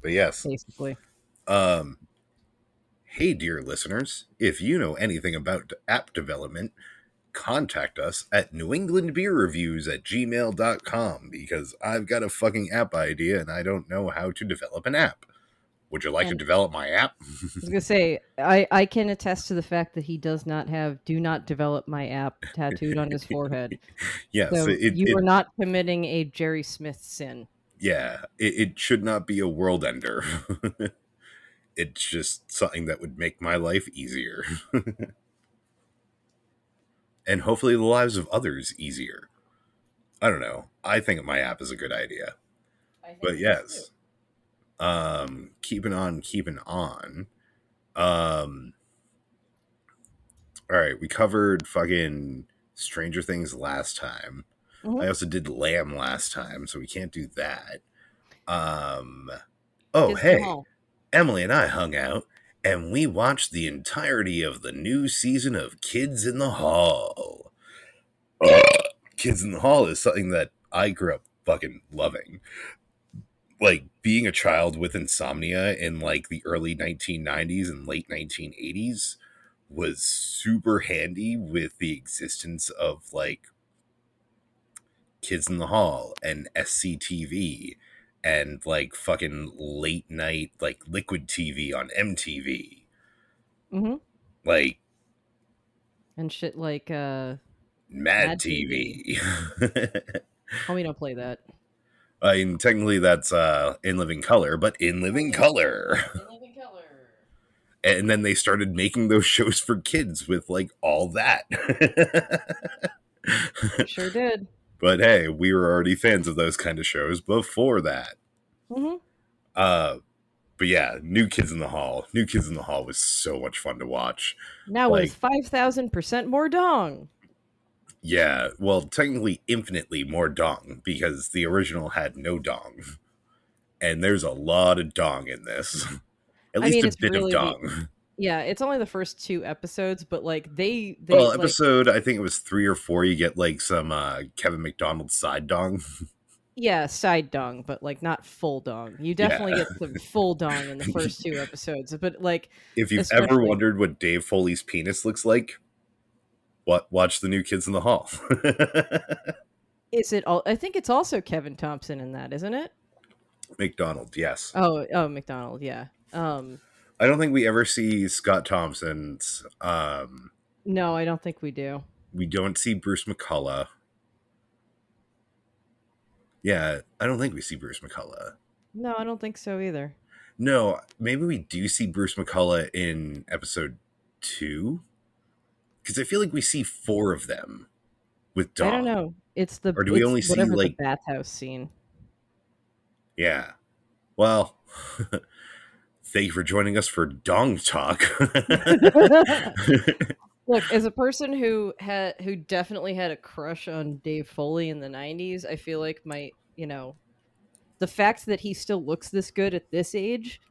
but yes, basically. Um, hey, dear listeners, if you know anything about app development, contact us at New England Beer Reviews at gmail.com because I've got a fucking app idea and I don't know how to develop an app. Would you like and to develop my app? I was gonna say I I can attest to the fact that he does not have "Do not develop my app" tattooed on his forehead. yes, so it, you it, are not committing a Jerry Smith sin. Yeah, it, it should not be a world ender. it's just something that would make my life easier, and hopefully the lives of others easier. I don't know. I think my app is a good idea. But yes um keeping on keeping on um all right we covered fucking stranger things last time mm-hmm. i also did lamb last time so we can't do that um oh hey emily and i hung out and we watched the entirety of the new season of kids in the hall. Kids in the hall is something that i grew up fucking loving. Like being a child with insomnia in like the early 1990s and late 1980s was super handy with the existence of like kids in the hall and sctv and like fucking late night like liquid tv on mtv mm-hmm. like and shit like uh mad, mad tv, TV. oh we don't play that I mean, technically that's uh, in living color, but in living color. In living color. and then they started making those shows for kids with like all that. sure did. But hey, we were already fans of those kind of shows before that. Mm-hmm. Uh, but yeah, New Kids in the Hall. New Kids in the Hall was so much fun to watch. Now like, with five thousand percent more dong. Yeah, well, technically infinitely more dong because the original had no dong. And there's a lot of dong in this. At least I mean, a bit really, of dong. Yeah, it's only the first two episodes, but like they, they Well, like, episode I think it was 3 or 4 you get like some uh Kevin McDonald side dong. Yeah, side dong, but like not full dong. You definitely yeah. get the full dong in the first two episodes, but like if you've ever wondered what Dave Foley's penis looks like, what watch the new Kids in the Hall. Is it all? I think it's also Kevin Thompson in that, isn't it? McDonald, yes. Oh, oh, McDonald, yeah. Um, I don't think we ever see Scott Thompson's um, No, I don't think we do. We don't see Bruce McCulloch. Yeah, I don't think we see Bruce McCulloch. No, I don't think so either. No, maybe we do see Bruce McCulloch in episode two, because I feel like we see four of them with Dom. I don't know. It's the or do we only see like the bathhouse scene? Yeah. Well, thank you for joining us for Dong Talk. Look, as a person who had who definitely had a crush on Dave Foley in the '90s, I feel like my you know the fact that he still looks this good at this age.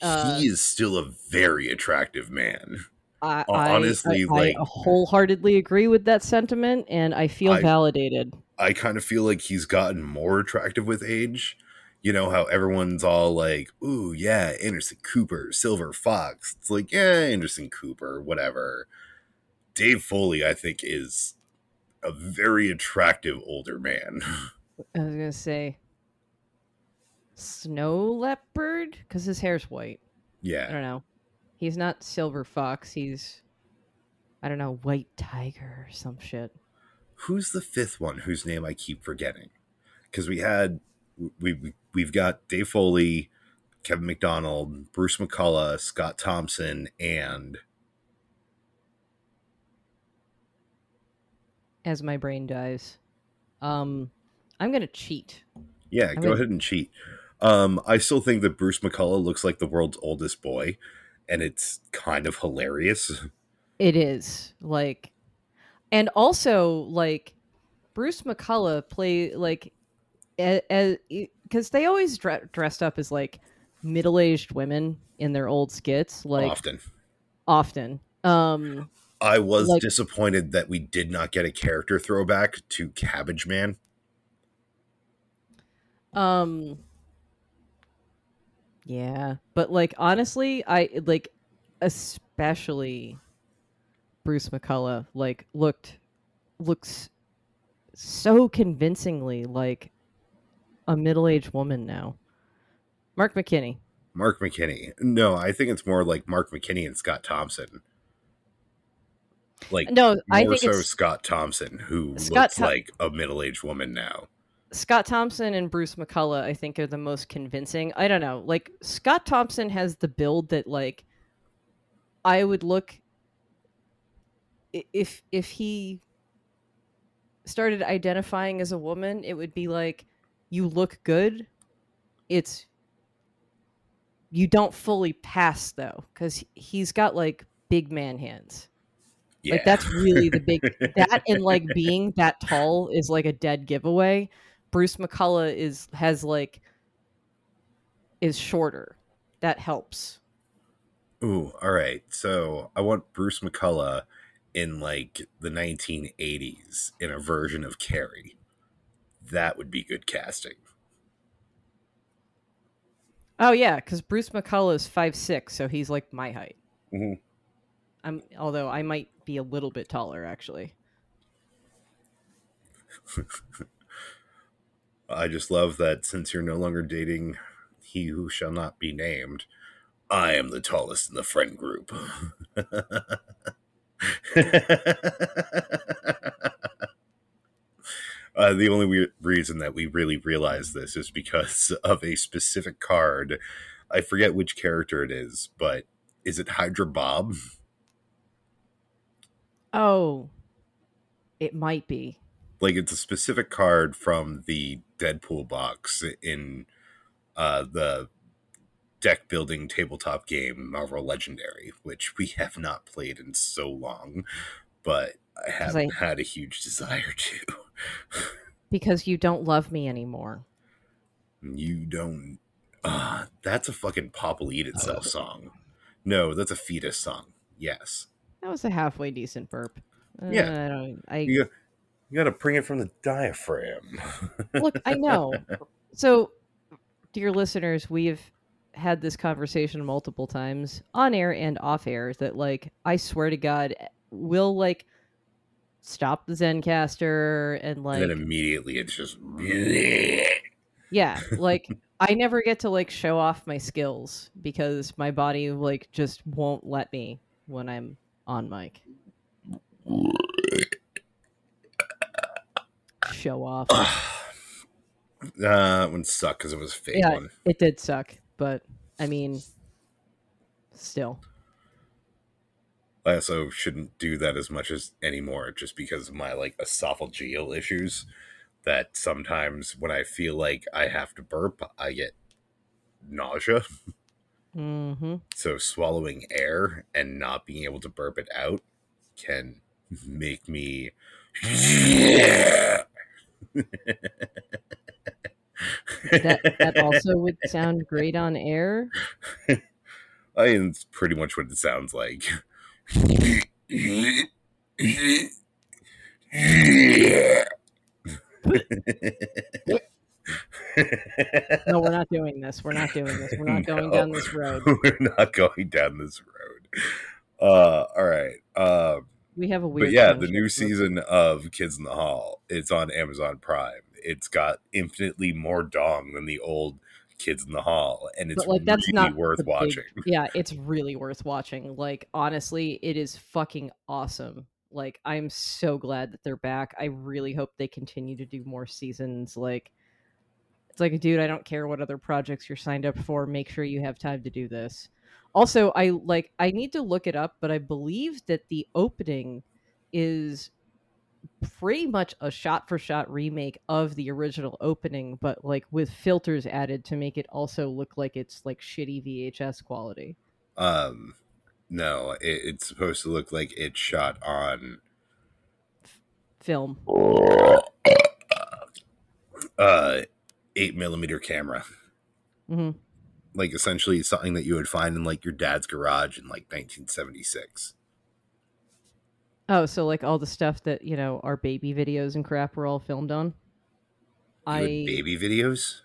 Uh, he is still a very attractive man. I, honestly, I, I, like, I wholeheartedly agree with that sentiment, and I feel validated. I kind of feel like he's gotten more attractive with age. You know how everyone's all like, "Ooh, yeah, Anderson Cooper, Silver Fox." It's like, yeah, Anderson Cooper, whatever. Dave Foley, I think, is a very attractive older man. I was gonna say snow leopard because his hair's white. Yeah, I don't know. He's not silver fox. He's I don't know, white tiger or some shit. Who's the fifth one whose name I keep forgetting? Because we had we, we we've got Dave Foley, Kevin McDonald, Bruce McCulloch, Scott Thompson, and as my brain dies. Um, I'm gonna cheat. Yeah, I'm go gonna... ahead and cheat. Um, I still think that Bruce McCulloch looks like the world's oldest boy and it's kind of hilarious. It is like, and also like Bruce McCulloch play like because they always dre- dressed up as like middle-aged women in their old skits like often. Often. Um i was like, disappointed that we did not get a character throwback to cabbage man. Um yeah, but like honestly, I like especially Bruce McCulloch like looked looks so convincingly like a middle-aged woman now. Mark McKinney. Mark McKinney. No, I think it's more like Mark McKinney and Scott Thompson. Like no, I think so it's Scott Thompson, who Scott looks like a middle-aged woman now. Scott Thompson and Bruce McCulloch, I think, are the most convincing. I don't know. Like Scott Thompson has the build that like I would look if if he started identifying as a woman, it would be like you look good. It's you don't fully pass though cuz he's got like big man hands. Yeah. Like that's really the big that and like being that tall is like a dead giveaway. Bruce McCulloch is has like is shorter. That helps. Ooh, all right. So I want Bruce McCulloch in like the 1980s in a version of Carrie. That would be good casting. Oh yeah, because Bruce McCulloch is five six, so he's like my height. Mm-hmm. I'm although I might be a little bit taller actually. I just love that since you're no longer dating he who shall not be named, I am the tallest in the friend group. uh, the only we- reason that we really realize this is because of a specific card. I forget which character it is, but is it Hydra Bob? Oh, it might be like it's a specific card from the Deadpool box in uh, the deck building tabletop game Marvel Legendary, which we have not played in so long, but I haven't I, had a huge desire to. Because you don't love me anymore. You don't. Uh, that's a fucking Pop will eat itself oh. song. No, that's a fetus song. Yes. That was a halfway decent burp. Yeah. Uh, I don't. I. You, you got to bring it from the diaphragm. Look, I know. So, dear listeners, we've had this conversation multiple times on air and off air that, like, I swear to God, we'll like stop the Zencastr and like. And then immediately it's just. Yeah, like I never get to like show off my skills because my body like just won't let me when I'm on mic. Show off. Uh, one sucked because it was a fake yeah, one. it did suck, but I mean, still. I also shouldn't do that as much as anymore, just because of my like esophageal issues. That sometimes when I feel like I have to burp, I get nausea. Mm-hmm. So swallowing air and not being able to burp it out can make me. that, that also would sound great on air. I mean, it's pretty much what it sounds like. No, we're not doing this. We're not doing this. We're not going no, down this road. We're not going down this road. Uh, all right. Um, we have a weird. But yeah, the new season of Kids in the Hall. It's on Amazon Prime. It's got infinitely more dong than the old Kids in the Hall, and it's but, like that's really not worth watching. Big, yeah, it's really worth watching. Like honestly, it is fucking awesome. Like I'm so glad that they're back. I really hope they continue to do more seasons. Like it's like, dude, I don't care what other projects you're signed up for. Make sure you have time to do this. Also, I like I need to look it up, but I believe that the opening is pretty much a shot for shot remake of the original opening, but like with filters added to make it also look like it's like shitty VHS quality. Um, no, it, it's supposed to look like it's shot on film. Uh, eight millimeter camera. Mm-hmm. Like essentially something that you would find in like your dad's garage in like 1976. Oh, so like all the stuff that you know our baby videos and crap were all filmed on. You I baby videos.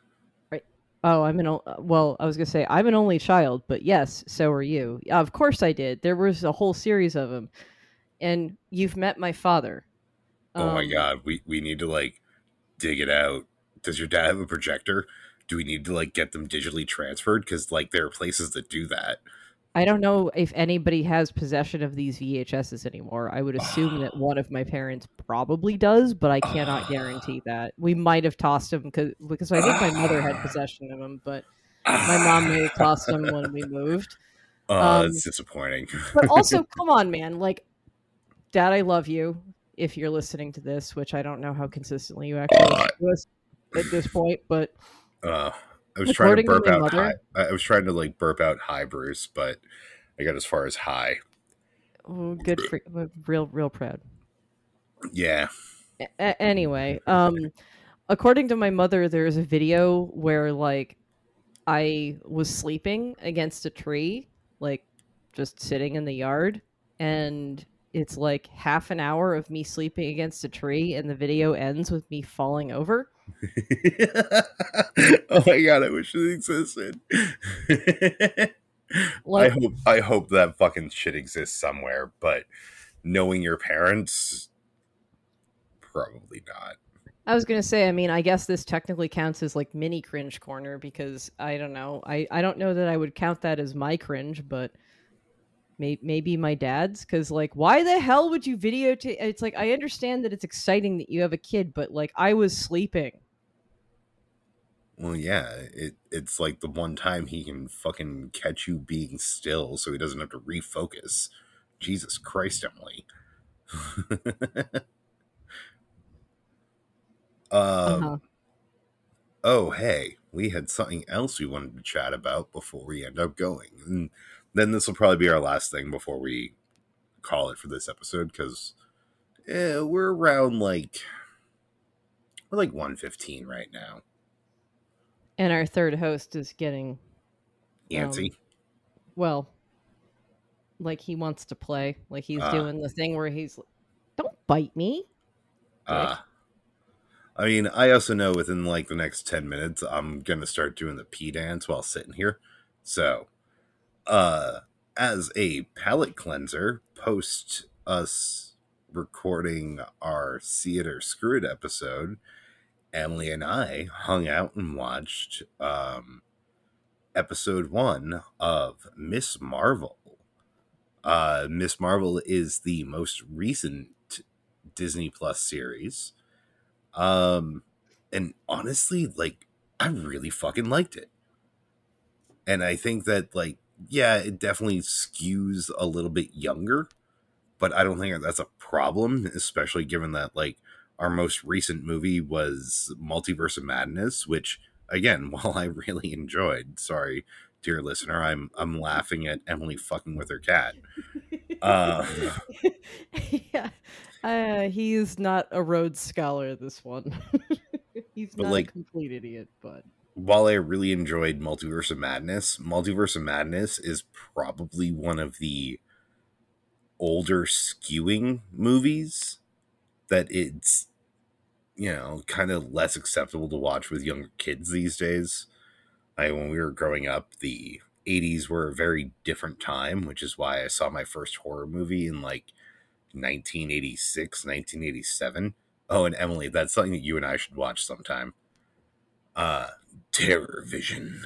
Right. Oh, I'm an well. I was gonna say I'm an only child, but yes, so are you. Of course, I did. There was a whole series of them, and you've met my father. Oh um, my god, we we need to like dig it out does your dad have a projector? Do we need to like get them digitally transferred? Because like there are places that do that. I don't know if anybody has possession of these VHSs anymore. I would assume that one of my parents probably does, but I cannot guarantee that. We might have tossed them because because I think my mother had possession of them, but my mom may have tossed them when we moved. Oh, um, that's disappointing. but also, come on, man! Like, Dad, I love you. If you're listening to this, which I don't know how consistently you actually listen at this point, but uh, I was trying to burp out. High, I was trying to like burp out high, Bruce, but I got as far as high. Oh, good for real, real proud. Yeah. A- anyway, um, according to my mother, there's a video where like I was sleeping against a tree, like just sitting in the yard, and it's like half an hour of me sleeping against a tree, and the video ends with me falling over. oh my god, I wish it existed. like, I hope I hope that fucking shit exists somewhere, but knowing your parents, probably not. I was gonna say, I mean, I guess this technically counts as like mini cringe corner because I don't know. I, I don't know that I would count that as my cringe, but maybe maybe my dad's because like why the hell would you videotape it's like i understand that it's exciting that you have a kid but like i was sleeping. Well yeah it, it's like the one time he can fucking catch you being still so he doesn't have to refocus. Jesus christ emily. Um uh-huh. oh hey we had something else we wanted to chat about before we end up going and then this will probably be our last thing before we call it for this episode because yeah, we're around like we're like 115 right now. And our third host is getting antsy. Um, well, like he wants to play. Like he's uh, doing the thing where he's don't bite me. Uh, I mean, I also know within like the next 10 minutes, I'm going to start doing the pee dance while sitting here. So uh, as a palate cleanser, post us recording our See It or Screw It episode, Emily and I hung out and watched um, episode one of Miss Marvel. Uh, Miss Marvel is the most recent Disney Plus series. Um, and honestly, like, I really fucking liked it. And I think that, like, yeah, it definitely skews a little bit younger, but I don't think that's a problem, especially given that, like, our most recent movie was Multiverse of Madness, which, again, while I really enjoyed, sorry, dear listener, I'm I'm laughing at Emily fucking with her cat. Uh, yeah, uh, he's not a Rhodes Scholar. This one, he's not like, a complete idiot. But while I really enjoyed Multiverse of Madness, Multiverse of Madness is probably one of the older skewing movies that it's you know kind of less acceptable to watch with younger kids these days. I, when we were growing up, the 80s were a very different time, which is why I saw my first horror movie in like 1986, 1987. Oh, and Emily, that's something that you and I should watch sometime. Uh, Terror Vision.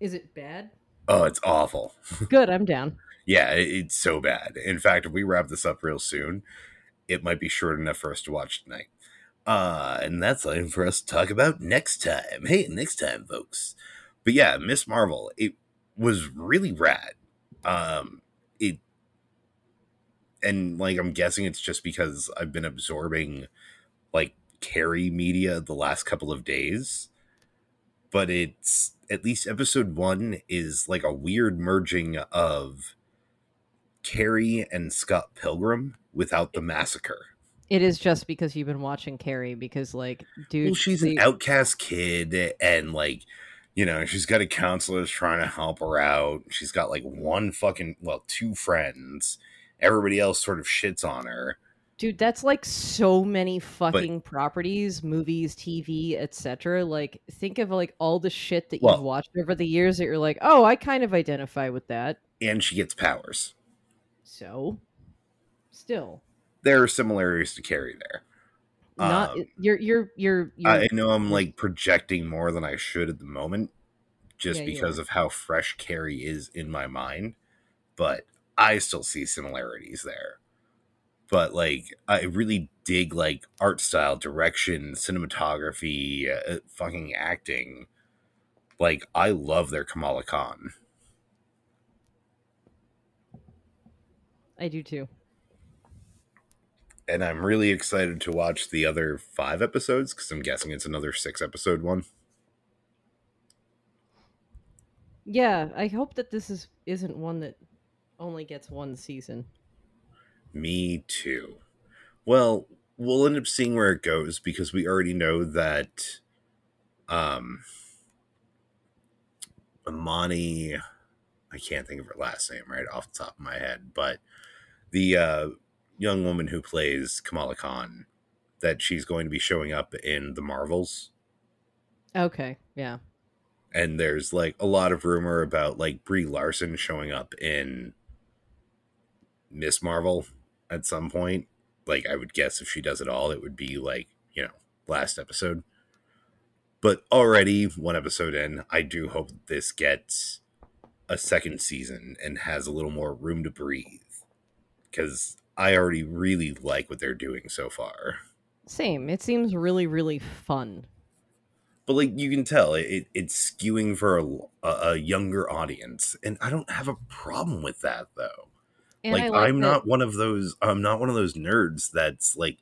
Is it bad? Oh, it's awful. Good, I'm down. yeah, it's so bad. In fact, if we wrap this up real soon, it might be short enough for us to watch tonight. Uh, and that's something for us to talk about next time. Hey, next time, folks. But yeah, Miss Marvel, it was really rad. Um, it and like I'm guessing it's just because I've been absorbing like Carrie media the last couple of days. But it's at least episode one is like a weird merging of Carrie and Scott Pilgrim without the massacre. It is just because you've been watching Carrie because like dude well, she's the... an outcast kid and like you know, she's got a counselor that's trying to help her out. She's got like one fucking well, two friends everybody else sort of shits on her. Dude, that's like so many fucking but, properties, movies, TV, etc. Like, think of like all the shit that well, you've watched over the years that you're like, oh, I kind of identify with that. And she gets powers. So, still, there are similarities to Carrie there. Not um, you're, you're you're you're. I know I'm like projecting more than I should at the moment, just yeah, because of how fresh Carrie is in my mind. But I still see similarities there. But like, I really dig like art style, direction, cinematography, uh, fucking acting. Like, I love their Kamala Khan. I do too. And I'm really excited to watch the other five episodes because I'm guessing it's another six episode one. Yeah, I hope that this is isn't one that only gets one season. Me too. Well, we'll end up seeing where it goes because we already know that um Amani I can't think of her last name right off the top of my head, but the uh young woman who plays Kamala Khan that she's going to be showing up in the Marvels. Okay, yeah. And there's like a lot of rumor about like Brie Larson showing up in Miss Marvel at some point. Like I would guess if she does it all, it would be like, you know, last episode. But already one episode in, I do hope this gets a second season and has a little more room to breathe. Cause I already really like what they're doing so far. Same. It seems really, really fun. But like you can tell, it, it's skewing for a, a younger audience, and I don't have a problem with that though. And like, like I'm that- not one of those. I'm not one of those nerds that's like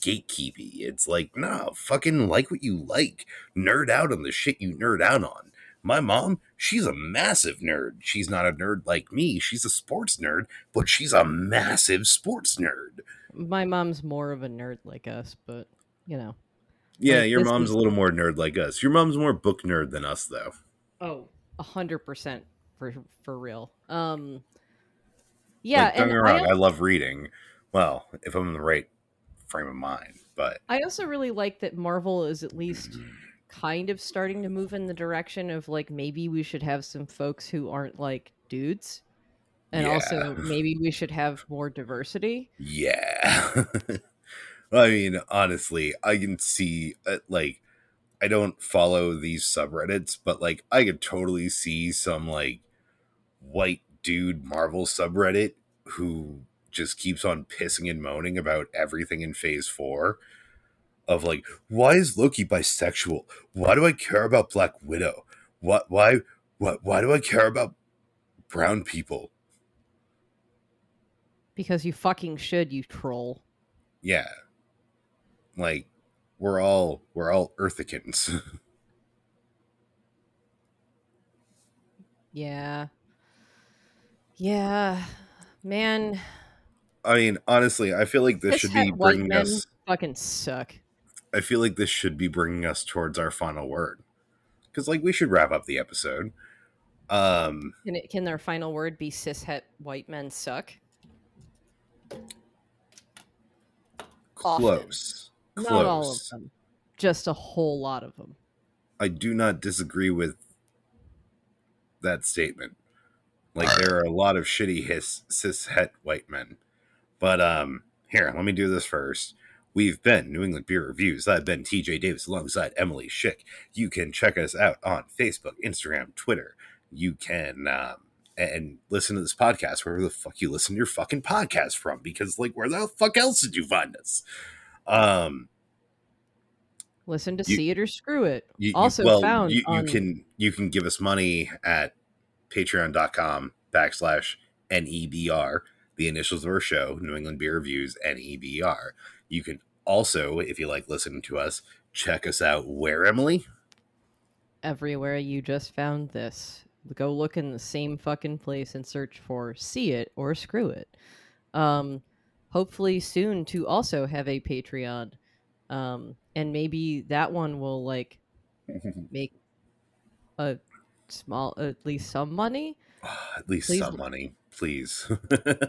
gatekeepy. It's like, nah, fucking like what you like. Nerd out on the shit you nerd out on. My mom, she's a massive nerd. She's not a nerd like me. She's a sports nerd, but she's a massive sports nerd. My mom's more of a nerd like us, but you know. Yeah, like, your mom's is... a little more nerd like us. Your mom's more book nerd than us, though. Oh, a hundred percent for for real. Um, yeah, like, don't get me wrong. I, I love reading. Well, if I'm in the right frame of mind, but I also really like that Marvel is at least kind of starting to move in the direction of like maybe we should have some folks who aren't like dudes. And yeah. also maybe we should have more diversity. Yeah. I mean, honestly, I can see uh, like I don't follow these subreddits, but like I could totally see some like white dude Marvel subreddit who just keeps on pissing and moaning about everything in phase four of like, why is Loki bisexual? Why do I care about Black Widow? What why what why do I care about brown people? Because you fucking should, you troll. Yeah. Like we're all we're all earthicans. yeah. Yeah. Man. I mean, honestly, I feel like this should be bringing us fucking suck. I feel like this should be bringing us towards our final word. Cuz like we should wrap up the episode. Um Can it can their final word be cishet white men suck? Close. Close. Not all of them. Just a whole lot of them. I do not disagree with that statement. Like there are a lot of shitty his, cis het white men. But um here, let me do this first. We've been New England Beer Reviews. I've been TJ Davis alongside Emily Schick. You can check us out on Facebook, Instagram, Twitter. You can um, and listen to this podcast wherever the fuck you listen to your fucking podcast from because like where the fuck else did you find us um listen to you, see it or screw it you, also well, found you, on... can you can give us money at patreon.com backslash nebr the initials of our show new england beer reviews nebr you can also if you like listening to us check us out where emily everywhere you just found this go look in the same fucking place and search for see it or screw it. Um, hopefully soon to also have a Patreon. Um, and maybe that one will like make a small, at least some money. at least please. some money, please.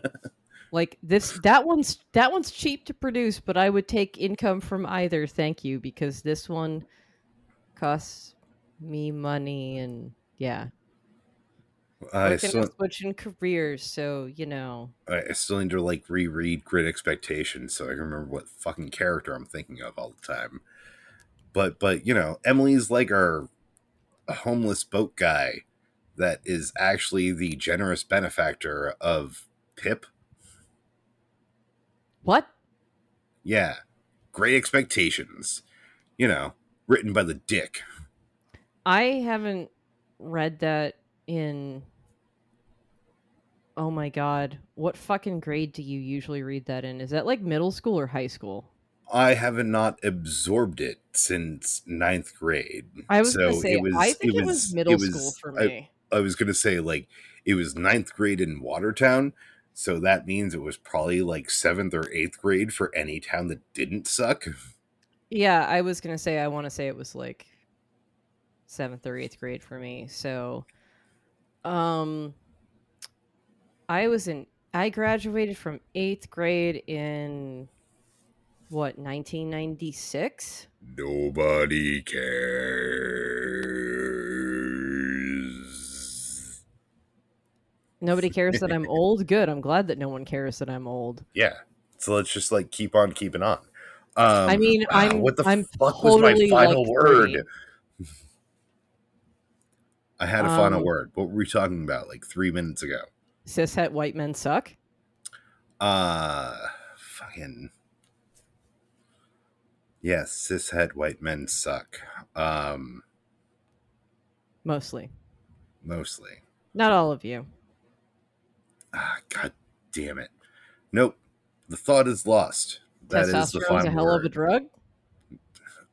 like this, that one's that one's cheap to produce, but I would take income from either. Thank you, because this one costs me money and yeah I still switching careers, so you know. I still need to like reread Great Expectations so I can remember what fucking character I'm thinking of all the time. But but you know, Emily's like our homeless boat guy that is actually the generous benefactor of Pip. What? Yeah. Great Expectations. You know, written by the dick. I haven't read that in Oh my god. What fucking grade do you usually read that in? Is that like middle school or high school? I haven't not absorbed it since ninth grade. I was so gonna say, was, I think it was, it was middle it was, school for me. I, I was gonna say like it was ninth grade in Watertown, so that means it was probably like seventh or eighth grade for any town that didn't suck. Yeah, I was gonna say I want to say it was like seventh or eighth grade for me. So, um, I was in I graduated from eighth grade in what 1996 nobody cares. Nobody cares that i'm old? Good i'm glad that no one cares that i'm old. Yeah so let's just like keep on keeping on. Um, i mean i'm what the I'm fuck totally was my final like word? I had a final um, word. What were we talking about like three minutes ago? Cishet white men suck? Uh, fucking. Yes, cishet white men suck. Um, mostly. Mostly. Not all of you. Ah, God damn it. Nope. The thought is lost. That is the final a hell word. of a drug.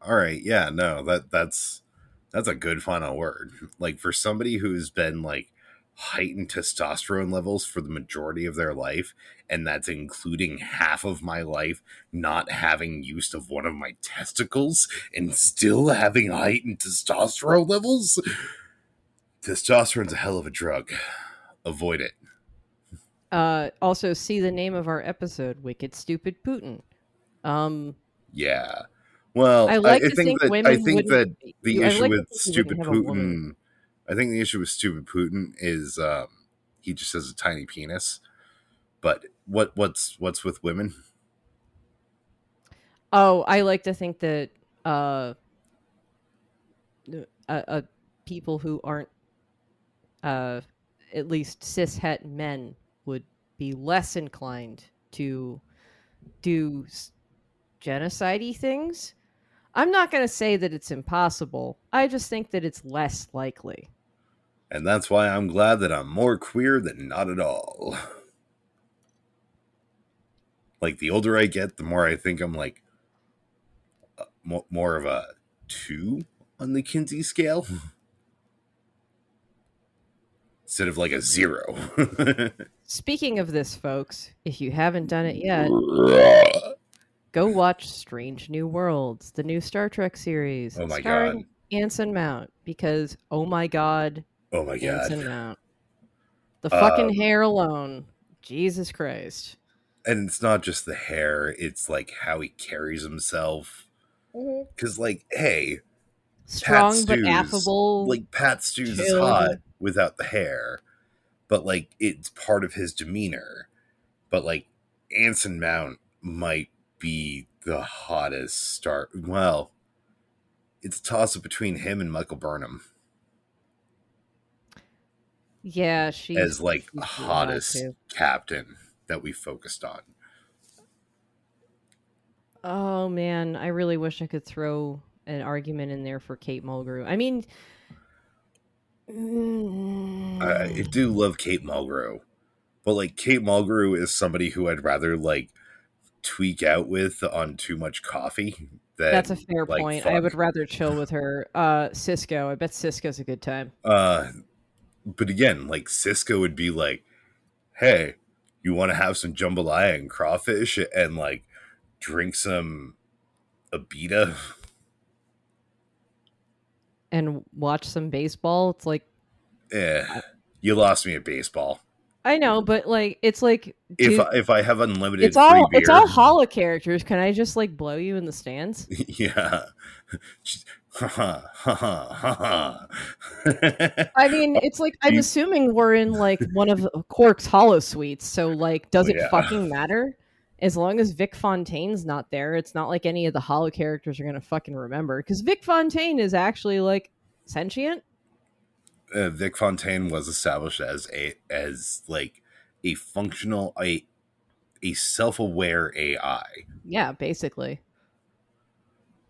All right. Yeah. No. That that's that's a good final word. Like for somebody who's been like heightened testosterone levels for the majority of their life and that's including half of my life not having use of one of my testicles and still having heightened testosterone levels? Testosterone's a hell of a drug. Avoid it. Uh also see the name of our episode wicked stupid putin. Um yeah. Well i, like I, I think, think that i think that the issue like with stupid putin I think the issue with stupid Putin is um, he just has a tiny penis. But what what's what's with women? Oh, I like to think that uh, uh, uh people who aren't uh, at least cishet men would be less inclined to do genocide things. I'm not going to say that it's impossible. I just think that it's less likely. And that's why I'm glad that I'm more queer than not at all. Like the older I get, the more I think I'm like uh, more of a two on the Kinsey scale instead of like a zero. Speaking of this, folks, if you haven't done it yet, go watch Strange New Worlds, the new Star Trek series. Oh my god. Anson Mount, because oh my god. Oh my god. Anson Mount. The fucking um, hair alone. Jesus Christ. And it's not just the hair, it's like how he carries himself. Because, mm-hmm. like, hey, strong but affable. Like Pat Stews is hot without the hair, but like it's part of his demeanor. But like Anson Mount might be the hottest star. Well, it's a toss up between him and Michael Burnham. Yeah, she as like hottest captain that we focused on. Oh man, I really wish I could throw an argument in there for Kate Mulgrew. I mean, I, I do love Kate Mulgrew, but like Kate Mulgrew is somebody who I'd rather like tweak out with on too much coffee. Than, That's a fair like, point. Fun. I would rather chill with her. Uh, Sisko, I bet Sisko's a good time. Uh, but again, like Sisko would be like, "Hey, you want to have some jambalaya and crawfish and like drink some abita and watch some baseball. It's like, yeah, you lost me at baseball. I know, but like, it's like if I, if I have unlimited, it's all beer, it's all holo characters. Can I just like blow you in the stands? yeah. I mean, it's like I'm assuming we're in like one of Quark's holosuites, so like, does oh, it yeah. fucking matter? As long as Vic Fontaine's not there, it's not like any of the holo characters are gonna fucking remember because Vic Fontaine is actually like sentient. Uh, Vic Fontaine was established as a as like a functional a a self-aware AI. Yeah, basically.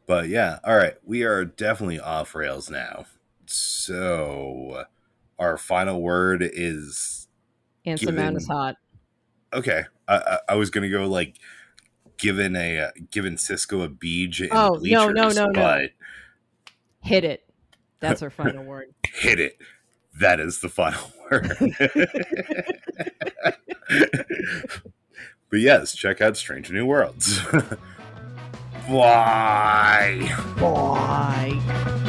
But yeah, all right, we are definitely off rails now. So our final word is Anson Mount is hot. Okay, I, I, I, was gonna go like given a uh, given Sisko a beach. oh no no no no! Hit it. That's our final word. Hit it. That is the final word. but yes, check out Strange New Worlds. Bye. Bye.